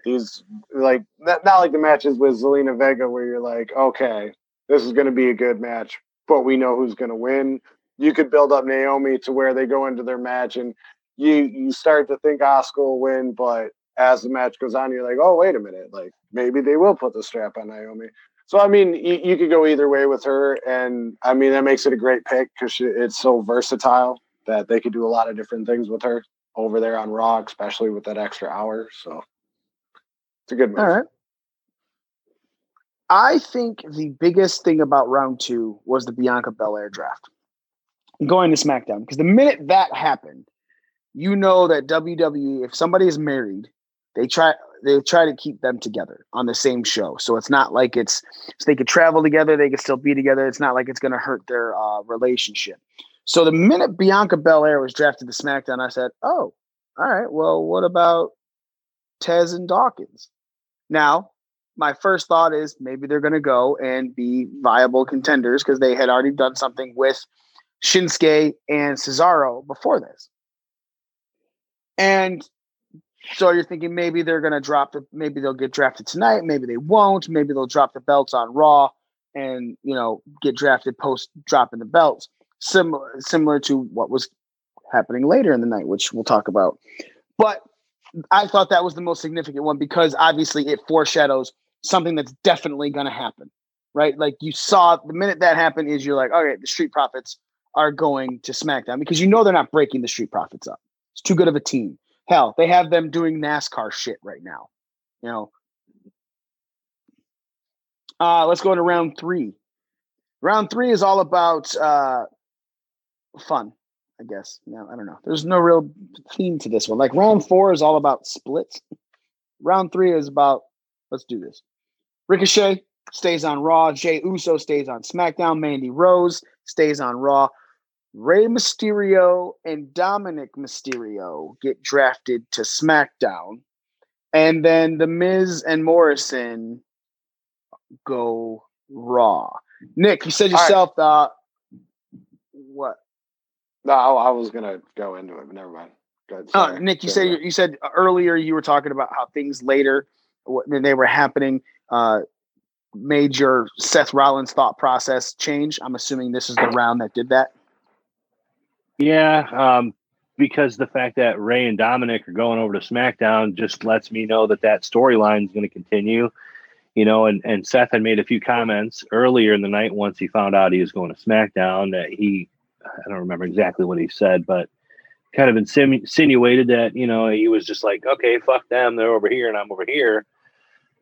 these like not, not like the matches with Zelina Vega where you're like, okay, this is going to be a good match, but we know who's going to win. You could build up Naomi to where they go into their match and you you start to think Oscar will win, but as the match goes on, you're like, oh wait a minute, like maybe they will put the strap on Naomi. So I mean, you, you could go either way with her, and I mean that makes it a great pick because it's so versatile that they could do a lot of different things with her over there on Raw, especially with that extra hour. So it's a good move. All right. I think the biggest thing about round two was the Bianca Belair draft. Going to SmackDown because the minute that happened, you know that WWE, if somebody is married, they try they try to keep them together on the same show. So it's not like it's so they could travel together, they could still be together. It's not like it's going to hurt their uh, relationship. So the minute Bianca Belair was drafted to SmackDown, I said, "Oh, all right. Well, what about Tez and Dawkins?" Now, my first thought is maybe they're going to go and be viable contenders because they had already done something with Shinsuke and Cesaro before this. And so you're thinking maybe they're going to drop the, maybe they'll get drafted tonight, maybe they won't, maybe they'll drop the belts on Raw and, you know, get drafted post dropping the belts. Similar, similar to what was happening later in the night, which we'll talk about. But I thought that was the most significant one because obviously it foreshadows something that's definitely going to happen, right? Like you saw the minute that happened is you're like, okay, the Street Profits are going to SmackDown because you know they're not breaking the Street Profits up. It's too good of a team. Hell, they have them doing NASCAR shit right now. You know. Uh, let's go into round three. Round three is all about uh, fun. I guess. No, I don't know. There's no real theme to this one. Like round four is all about splits. Round three is about let's do this. Ricochet stays on Raw. Jey Uso stays on SmackDown. Mandy Rose stays on Raw. Rey Mysterio and Dominic Mysterio get drafted to SmackDown. And then The Miz and Morrison go Raw. Nick, you said All right. yourself, uh, what? No, I, I was gonna go into it, but never mind. Ahead, Oh, sorry. Nick, you said you said earlier you were talking about how things later when they were happening uh, made your Seth Rollins thought process change. I'm assuming this is the round that did that. Yeah, um, because the fact that Rey and Dominic are going over to SmackDown just lets me know that that storyline is going to continue. You know, and, and Seth had made a few comments earlier in the night once he found out he was going to SmackDown that he, I don't remember exactly what he said, but kind of insinu- insinuated that, you know, he was just like, okay, fuck them. They're over here and I'm over here.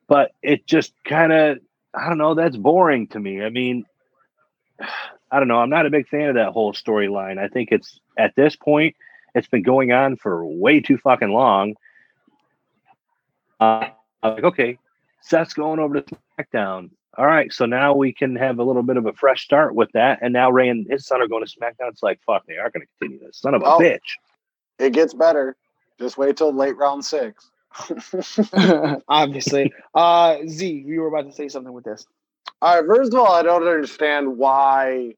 But it just kind of I don't know. That's boring to me. I mean, I don't know. I'm not a big fan of that whole storyline. I think it's at this point, it's been going on for way too fucking long. Uh, I'm like, okay, Seth's going over to SmackDown. All right, so now we can have a little bit of a fresh start with that. And now Rey and his son are going to SmackDown. It's like, fuck, they are going to continue this. Son of a bitch. It gets better. Just wait till late round six. Obviously. Uh Z, you were about to say something with this. All right, first of all, I don't understand why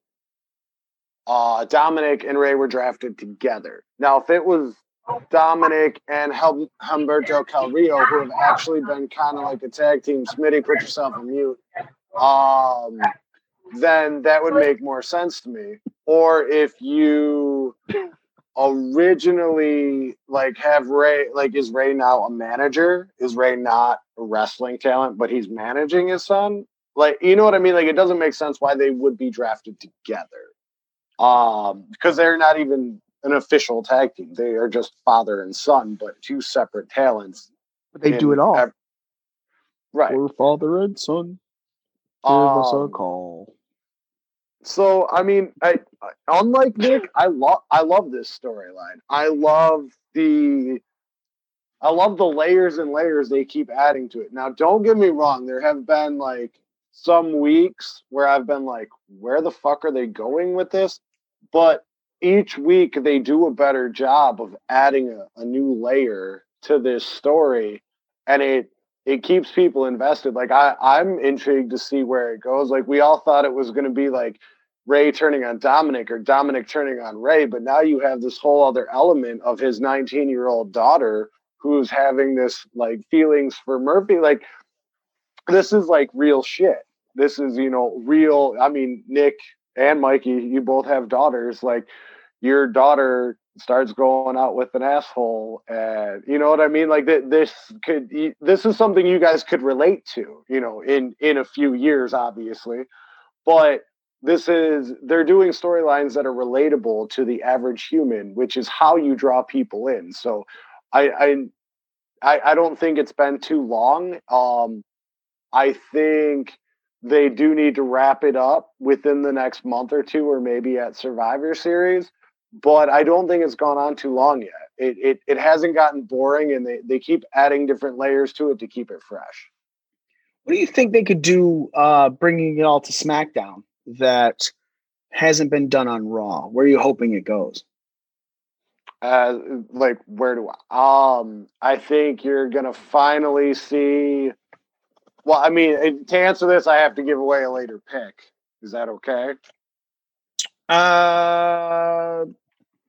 uh, Dominic and Rey were drafted together. Now, if it was Dominic and Hum- Humberto Carrillo, who have actually been kind of like a tag team, Smitty, put yourself on mute, um, then that would make more sense to me. Or if you originally like have Rey, like is Rey now a manager? Is Rey not a wrestling talent, but he's managing his son? Like, you know what I mean? Like, it doesn't make sense why they would be drafted together. Um, because they're not even an official tag team. They are just father and son, but two separate talents. But they do it all. ev- right. We're father and son. Give us a Um, call. So I mean, I, I unlike Nick, I love I love this storyline. I love the I love the layers and layers they keep adding to it. Now, don't get me wrong, there have been like some weeks where I've been like, where the fuck are they going with this? But each week they do a better job of adding a, a new layer to this story and it it keeps people invested. Like I, I'm intrigued to see where it goes. Like we all thought it was going to be like Rey turning on Dominic or Dominic turning on Rey, but now you have this whole other element of his 19 year old daughter who's having this like feelings for Murphy. Like this is like real shit. This is you know real. I mean, Nick and Mikey, you both have daughters. Like your daughter starts going out with an asshole and you know what i mean like th- this could this is something you guys could relate to you know in in a few years obviously but this is they're doing storylines that are relatable to the average human which is how you draw people in so i i i, I don't think it's been too long um i think they do need to wrap it up within the next month or two or maybe at survivor series but I don't think it's gone on too long yet. It it, it hasn't gotten boring, and they, they keep adding different layers to it to keep it fresh. What do you think they could do uh, bringing it all to SmackDown that hasn't been done on Raw? Where are you hoping it goes? Uh, like where do I? Um, I think you're gonna finally see. Well, I mean, to answer this, I have to give away a later pick. Is that okay? Uh,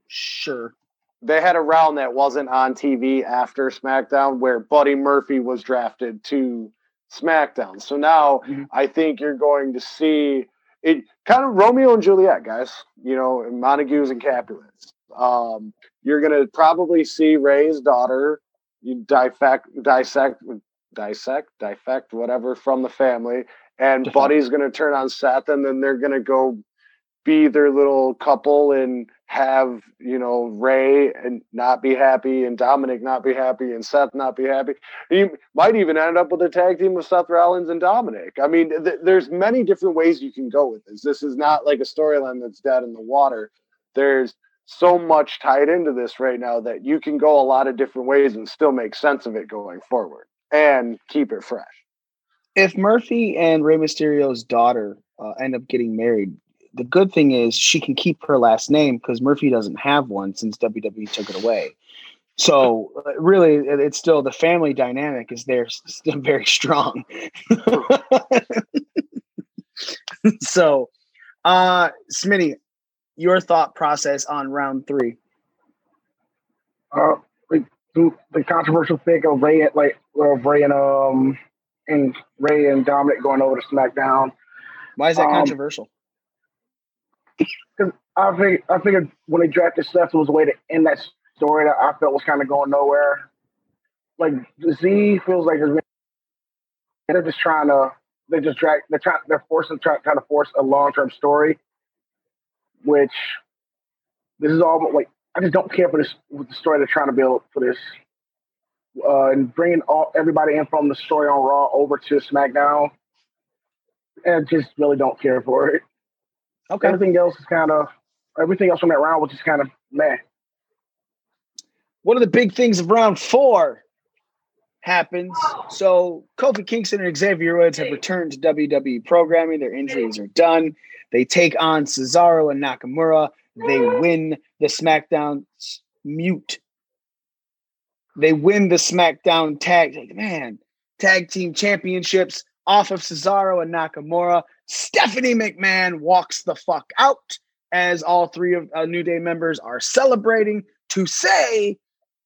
sure. They had a round that wasn't on TV after SmackDown where Buddy Murphy was drafted to SmackDown. So now I think you're going to see it kind of Romeo and Juliet, guys. You know, Montagues and Capulets. Um, you're going to probably see Rey's daughter you dissect, dissect, dissect, defect, whatever from the family, and Buddy's going to turn on Seth, and then they're going to go be their little couple and have you know Rey and not be happy and Dominic not be happy and Seth not be happy. You might even end up with a tag team with Seth Rollins and Dominic. I mean, th- there's many different ways you can go with this. This is not like a storyline that's dead in the water. There's so much tied into this right now that you can go a lot of different ways and still make sense of it going forward and keep it fresh. If Murphy and Rey Mysterio's daughter uh, end up getting married, the good thing is she can keep her last name because Murphy doesn't have one since WWE took it away. So uh, really, it's still the family dynamic is there, still very strong. so, uh, Smitty, your thought process on round three? Uh, the, controversial pick of Rey, like of Rey and um and Rey and Dominic going over to SmackDown. Why is that Um, controversial? Because I think I figured when they drafted Seth, it was a way to end that story that I felt was kind of going nowhere. Like Z feels like they're just trying to they just drag they're trying they're forcing trying, trying to force a long term story, which this is all like I just don't care for this with the story they're trying to build for this. Uh, and bringing all everybody in from the story on Raw over to SmackDown, and just really don't care for it. Okay. Everything else is kind of everything else from that round was just kind of meh. One of the big things of round four happens. So Kofi Kingston and Xavier Woods have returned to WWE programming. Their injuries are done. They take on Cesaro and Nakamura. They win the SmackDown mute. They win the SmackDown tag. Man, tag team championships off of Cesaro and Nakamura. Stephanie McMahon walks the fuck out as all three of uh, New Day members are celebrating to say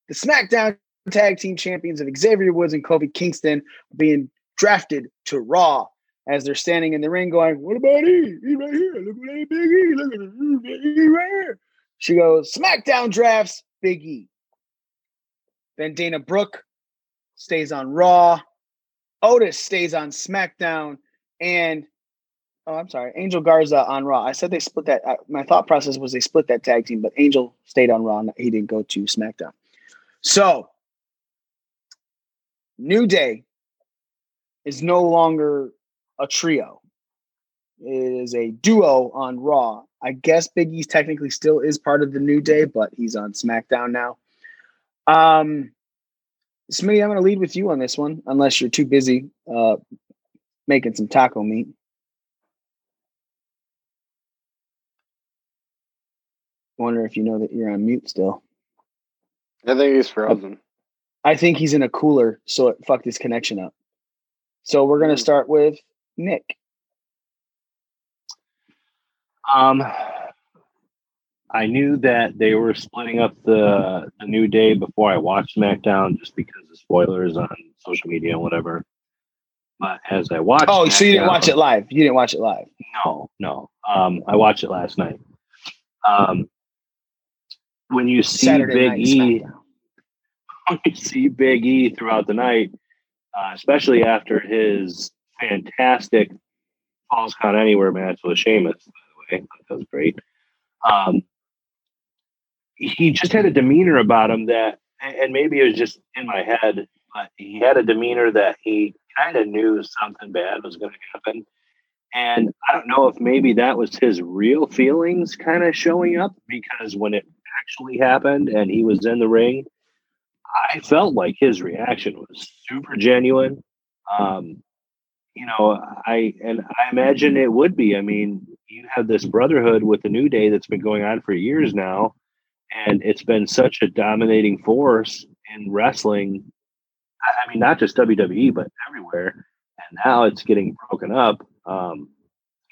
the SmackDown tag team champions of Xavier Woods and Kofi Kingston are being drafted to Raw as they're standing in the ring going, What about E? He's right here. Look at Big E. Look at E right here. She goes, SmackDown drafts Big E. Then Dana Brooke stays on Raw. Otis stays on SmackDown. And oh, I'm sorry, Angel Garza on Raw. I said they split that. Uh, my thought process was they split that tag team, but Angel stayed on Raw. He didn't go to SmackDown. So, New Day is no longer a trio. It is a duo on Raw. I guess Big E's technically still is part of the New Day, but he's on SmackDown now. Um, Smitty, I'm going to lead with you on this one, unless you're too busy uh, making some taco meat. Wonder if you know that you're on mute still. I think he's frozen. I think he's in a cooler, so it fucked his connection up. So we're going to start with Nick. Um, I knew that they were splitting up the the new day before I watched SmackDown, just because of spoilers on social media and whatever. But as I watched, oh, so you didn't watch it live? You didn't watch it live? No, no. Um, I watched it last night. Um, when you see Saturday Big night E, when you see Big E throughout the night, uh, especially after his fantastic Falls Count Anywhere match with Sheamus, by the way, that was great. Um, he just had a demeanor about him that, and maybe it was just in my head, but he had a demeanor that he kind of knew something bad was going to happen. And I don't know if maybe that was his real feelings kind of showing up because when it actually happened and he was in the ring, I felt like his reaction was super genuine. Um, you know, I and I imagine it would be. I mean, you have this brotherhood with the New Day that's been going on for years now, and it's been such a dominating force in wrestling. I I mean, not just WWE, but everywhere. And now it's getting broken up. Um,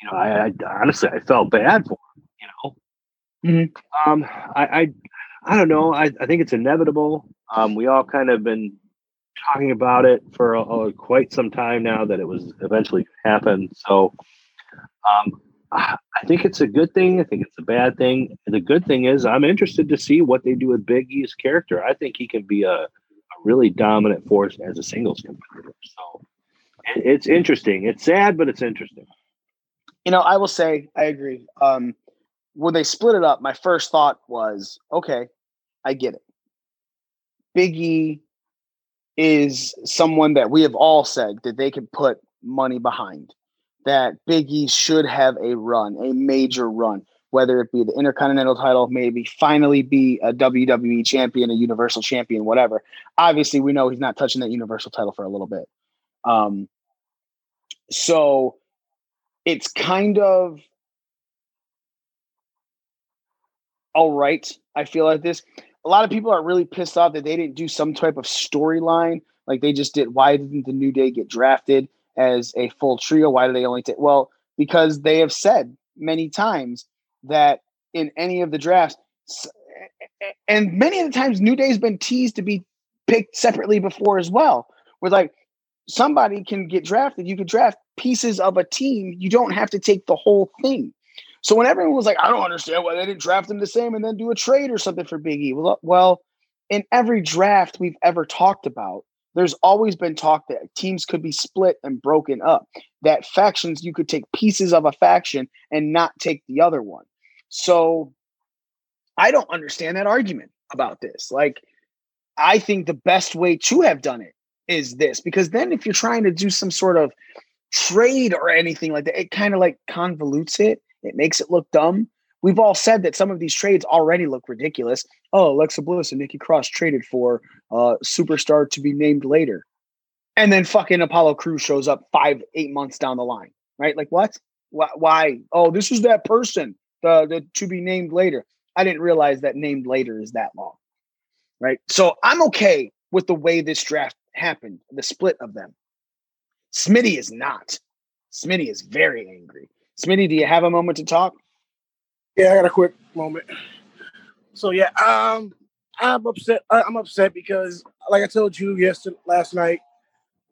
you know, I, I honestly I felt bad for him. You know, Mm-hmm. um, I, I, I don't know. I, I think it's inevitable. Um, we all kind of been talking about it for uh, quite some time now that it was eventually going to happen. So, um, I think it's a good thing. I think it's a bad thing. The good thing is, I'm interested to see what they do with Big E's character. I think he can be a, a really dominant force as a singles competitor. So, it, it's interesting. It's sad, but it's interesting. You know, I will say I agree. Um, when they split it up, my first thought was, okay, I get it. Biggie is someone that we have all said that they can put money behind. That Biggie should have a run, a major run, whether it be the Intercontinental title, maybe finally be a WWE champion, a Universal champion, whatever. Obviously, we know he's not touching that Universal title for a little bit. Um, so it's kind of all right. I feel like this. A lot of people are really pissed off that they didn't do some type of storyline like they just did. Why didn't the New Day get drafted as a full trio? Why do they only take? Well, because they have said many times that in any of the drafts, and many of the times New Day's been teased to be picked separately before as well. With like somebody can get drafted, you could draft pieces of a team. You don't have to take the whole thing. So when everyone was like, I don't understand why they didn't draft him the same and then do a trade or something for Big E. Well, well, in every draft we've ever talked about, there's always been talk that teams could be split and broken up. That factions you could take pieces of a faction and not take the other one. So I don't understand that argument about this. Like, I think the best way to have done it is this because then if you're trying to do some sort of trade or anything like that. It kind of like convolutes it. It makes it look dumb. We've all said that some of these trades already look ridiculous. Oh, Alexa Bliss and Nikki Cross traded for uh superstar to be named later. And then fucking Apollo Crews shows up five, eight months down the line, right? Like what? Why? Oh, this is that person, the, the to be named later. I didn't realize that named later is that long, right? So I'm okay with the way this draft happened, the split of them. Smitty is not. Smitty is very angry. Smitty, do you have a moment to talk? Yeah, I got a quick moment. So yeah, um, I'm upset. I- I'm upset because, like I told you yesterday, last night,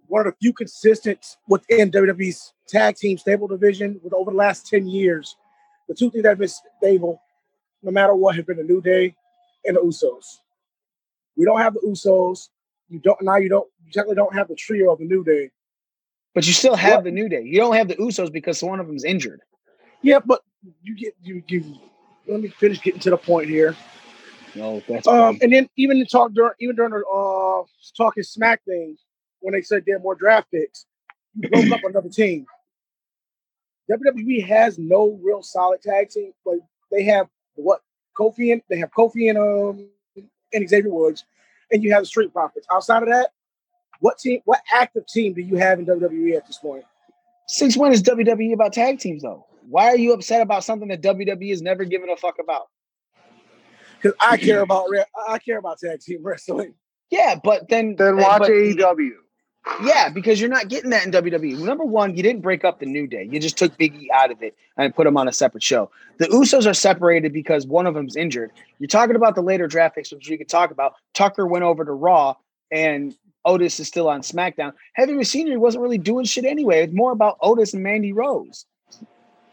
one of the few consistent within WWE's tag team stable division with over the last ten years, the two things that have been stable, no matter what, have been the New Day and the Usos. We don't have the Usos. You don't now. You don't. You technically don't have the trio of the New Day. But you still have the New Day. You don't have the Usos because one of them's injured. Yeah, but you get you you. Let me finish getting to the point here. No, that's Um, and then even the talk during even during the uh talking smack thing when they said they had more draft picks, you broke up another team. WWE has no real solid tag team. Like they have what Kofi and they have Kofi and um and Xavier Woods, and you have the Street Profits. Outside of that, what team? What active team do you have in WWE at this point? Since when is WWE about tag teams though? Why are you upset about something that WWE has never given a fuck about? Because I care about I care about tag team wrestling. Yeah, but then Then uh, watch but- AEW. Yeah, because you're not getting that in WWE. Number one, you didn't break up the New Day. You just took Big E out of it and put him on a separate show. The Usos are separated because one of them's injured. You're talking about the later draft picks, which we could talk about. Tucker went over to Raw, and Otis is still on SmackDown. Heavy Machinery wasn't really doing shit anyway. It's more about Otis and Mandy Rose.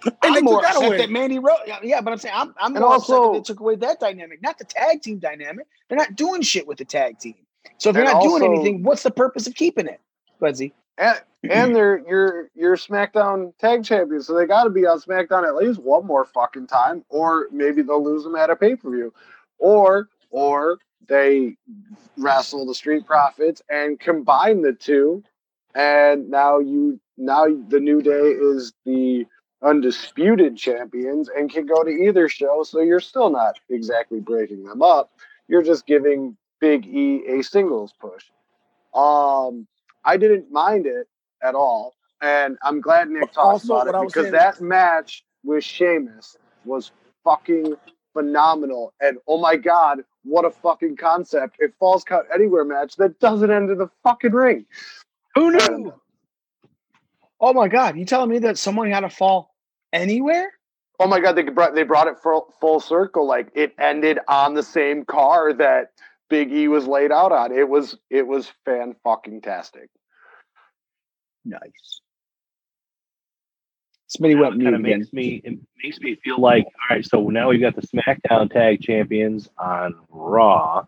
they I'm took more that upset away. that Mandy Rose. Yeah, but I'm saying I'm, I'm And more upset that they took away that dynamic, not the tag team dynamic. They're not doing shit with the tag team. So if you're And not doing anything, what's the purpose of keeping it, Buzzy? And, and they're your your SmackDown tag champions, so they got to be on SmackDown at least one more fucking time, or maybe they'll lose them at a pay per view, or or they wrestle the Street Profits and combine the two, and now you now the New Day is the undisputed champions and can go to either show, so you're still not exactly breaking them up. You're just giving Big E a singles push. Um, I didn't mind it at all, and I'm glad Nick talked Also, about it because that match with Sheamus was fucking phenomenal. And oh my god, what a fucking concept! It falls count anywhere match that doesn't end in the fucking ring. Who knew? Oh my god, you telling me that someone had to fall anywhere? Oh my god, they brought they brought it full, full circle. Like it ended on the same car that Big E was laid out on. It was it was fan fucking tastic. Nice. Smitty went mute kind of again. makes me it makes me feel like all right. So now we've got the SmackDown Tag Champions on Raw.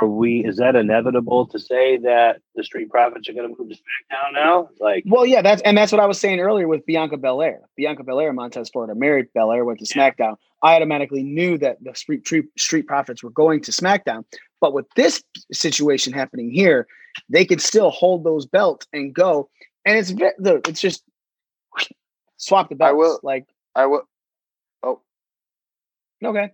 Are we? Is that inevitable to say that the Street Profits are going to move to SmackDown now? Like, Well, yeah, that's and that's what I was saying earlier with Bianca Belair. Bianca Belair, Montez Ford, married Belair, went to SmackDown. I automatically knew that the Street Street, Street Profits were going to SmackDown. But with this situation happening here, they could still hold those belts and go. And it's the it's just swap the belts. I will- like I will. Oh, okay.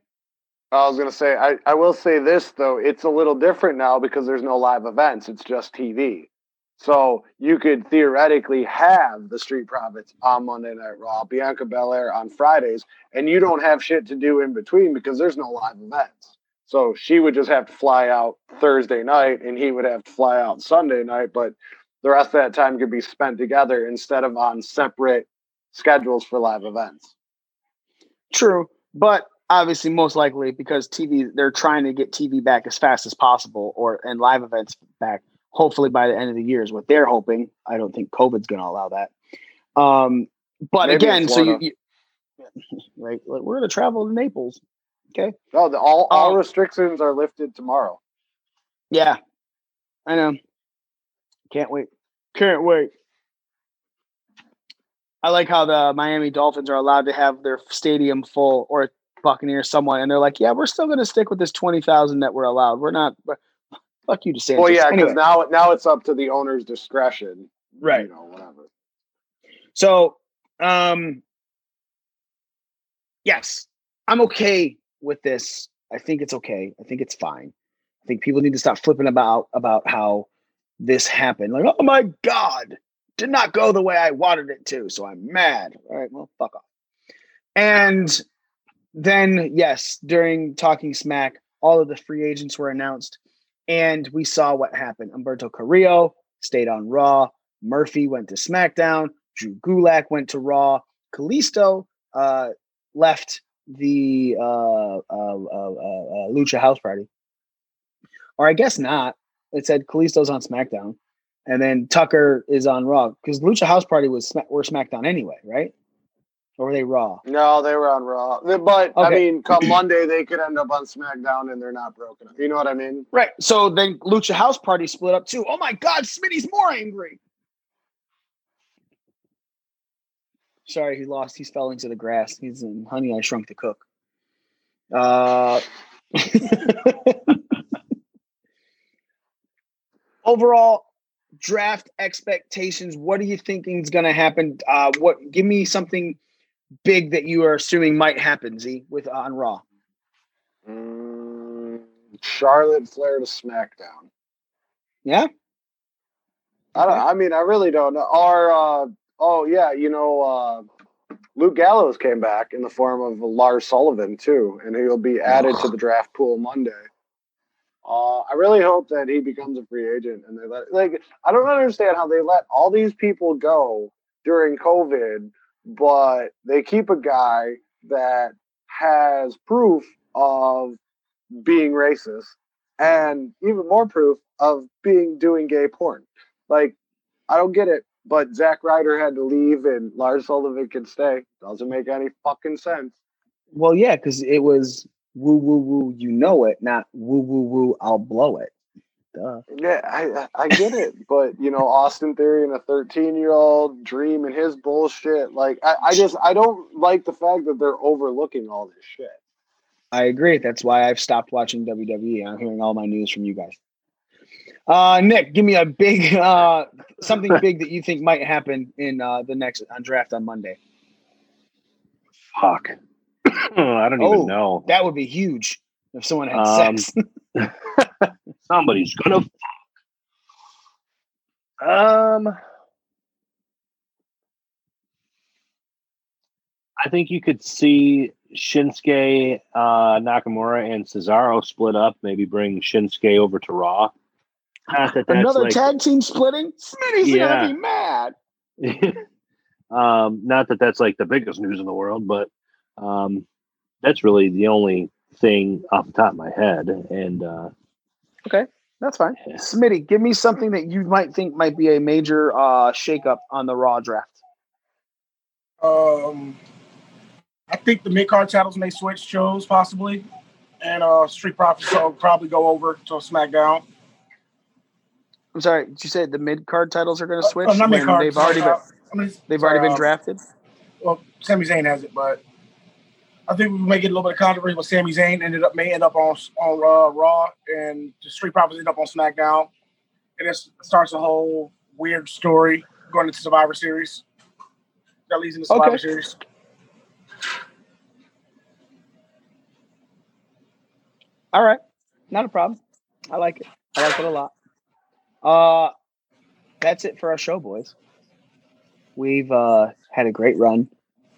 I was gonna say I, I will say this though it's a little different now because there's no live events it's just TV so you could theoretically have the Street Profits on Monday Night Raw Bianca Belair on Fridays and you don't have shit to do in between because there's no live events so she would just have to fly out Thursday night and he would have to fly out Sunday night but the rest of that time could be spent together instead of on separate schedules for live events True, but obviously, most likely because TV, they're trying to get TV back as fast as possible, or and live events back. Hopefully by the end of the year is what they're hoping. I don't think COVID's going to allow that. Um, but Maybe again, so you, you right, like, we're going to travel to Naples. Okay, no the, all all Um, restrictions are lifted tomorrow yeah, I know. Can't wait. Can't wait. I like how the Miami Dolphins are allowed to have their stadium full or Buccaneers someone, and they're like, "Yeah, we're still going to stick with this twenty thousand that we're allowed. We're not." Fuck you, DeSantis. Well, yeah, because Anyway, now now it's up to the owner's discretion. Right. You know, whatever. So, um, yes, I'm okay with this. I think it's okay. I think it's fine. I think people need to stop flipping about about how this happened. Like, oh my god, did not go the way I wanted it to, so I'm mad. All right, well, fuck off. And then, yes, during talking smack, all of the free agents were announced, and we saw what happened. Umberto Carrillo stayed on Raw. Murphy went to SmackDown. Drew Gulak went to Raw. Kalisto uh, left the uh, uh, uh, Lucha House Party, or I guess not. It said Kalisto's on SmackDown, and then Tucker is on Raw because Lucha House Party was were SmackDown anyway, right? Or were they Raw? No, they were on Raw. But okay. I mean, come Monday, they could end up on SmackDown and they're not broken. You know what I mean? Right. So then Lucha House Party split up too. Oh my God, Smitty's more angry. Sorry, he lost. He's fell into the grass. He's in Honey, I Shrunk the Cook. Uh, overall draft expectations. What are you thinking is going to happen? Uh, what? Give me something big that you are assuming might happen. Z with uh, on Raw. Mm, Charlotte Flair to SmackDown. Yeah. I don't. I mean, I really don't know. Or uh, oh yeah, you know, uh, Luke Gallows came back in the form of Lars Sullivan too, and he'll be added to the draft pool Monday. Uh, I really hope that he becomes a free agent and they let like I don't understand how they let all these people go during COVID, but they keep a guy that has proof of being racist and even more proof of being doing gay porn. Like I don't get it, but Zack Ryder had to leave and Lars Sullivan can stay. Doesn't make any fucking sense. Well, yeah, because it was woo woo woo, you know it, not woo woo woo, I'll blow it. Duh. Yeah, I I get it, but you know, Austin Theory and a 13 year old dream and his bullshit. Like, I, I just I don't like the fact that they're overlooking all this shit. I agree. That's why I've stopped watching WWE. I'm hearing all my news from you guys. Uh, Nick, give me a big uh, something big that you think might happen in uh, the next on draft on Monday. Fuck. I don't oh, even know. That would be huge if someone had um, sex. somebody's gonna. Um, I think you could see Shinsuke uh, Nakamura and Cesaro split up. Maybe bring Shinsuke over to Raw. That Another like, tag team splitting. Smitty's yeah. gonna be mad. um, not that that's like the biggest news in the world, but um, that's really the only thing off the top of my head. And uh, okay, that's fine. Yeah. Smitty, give me something that you might think might be a major uh, shakeup on the Raw draft. Um, I think the mid card titles may switch shows possibly, and uh, Street Profits will probably go over to SmackDown. I'm sorry. Did you say the mid card titles are going to switch? Uh, not mid card. They've already been. I mean, they've sorry, already been uh, drafted. Well, Sami Zayn has it, but I think we may get a little bit of controversy, but Sami Zayn ended up may end up on on uh, Raw, and the Street Profits end up on SmackDown, and it starts a whole weird story going into Survivor Series. That leads into Survivor okay. Series. All right, not a problem. I like it. I like it a lot. Uh, that's it for our show, boys. We've uh, had a great run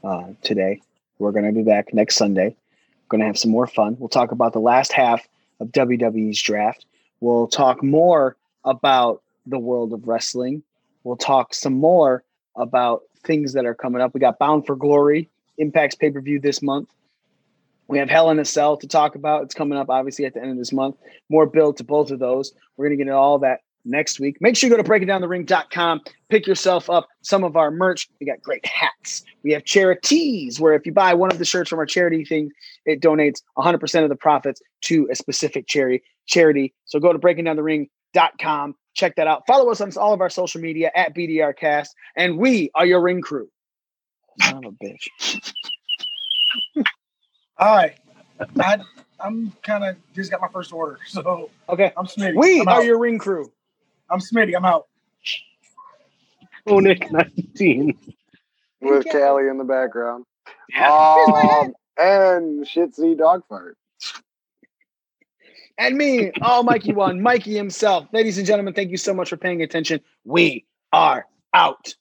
uh, today. We're going to be back next Sunday. We're going to have some more fun. We'll talk about the last half of WWE's draft. We'll talk more about the world of wrestling. We'll talk some more about things that are coming up. We got Bound for Glory, Impact's pay per view this month. We have Hell in a Cell to talk about. It's coming up, obviously, at the end of this month. More build to both of those. We're going to get into all that next week. Make sure you go to breakingdownthering.com, pick yourself up some of our merch. We got great hats. We have charities where if you buy one of the shirts from our charity thing, it donates 100% of the profits to a specific charity. Charity. So go to breakingdownthering.com, check that out. Follow us on all of our social media at BDRcast, and we are your ring crew. Son of a bitch. Hi. I, I'm kind of just got my first order, so okay. I'm Smitty. We I'm are out. your ring crew. I'm Smitty. I'm out. Nick, 19. with Callie. Callie in the background. Yeah. Here's my hat. Um, and shit see dog fart. And me, oh Mikey one, Mikey himself. Ladies and gentlemen, thank you so much for paying attention. We are out.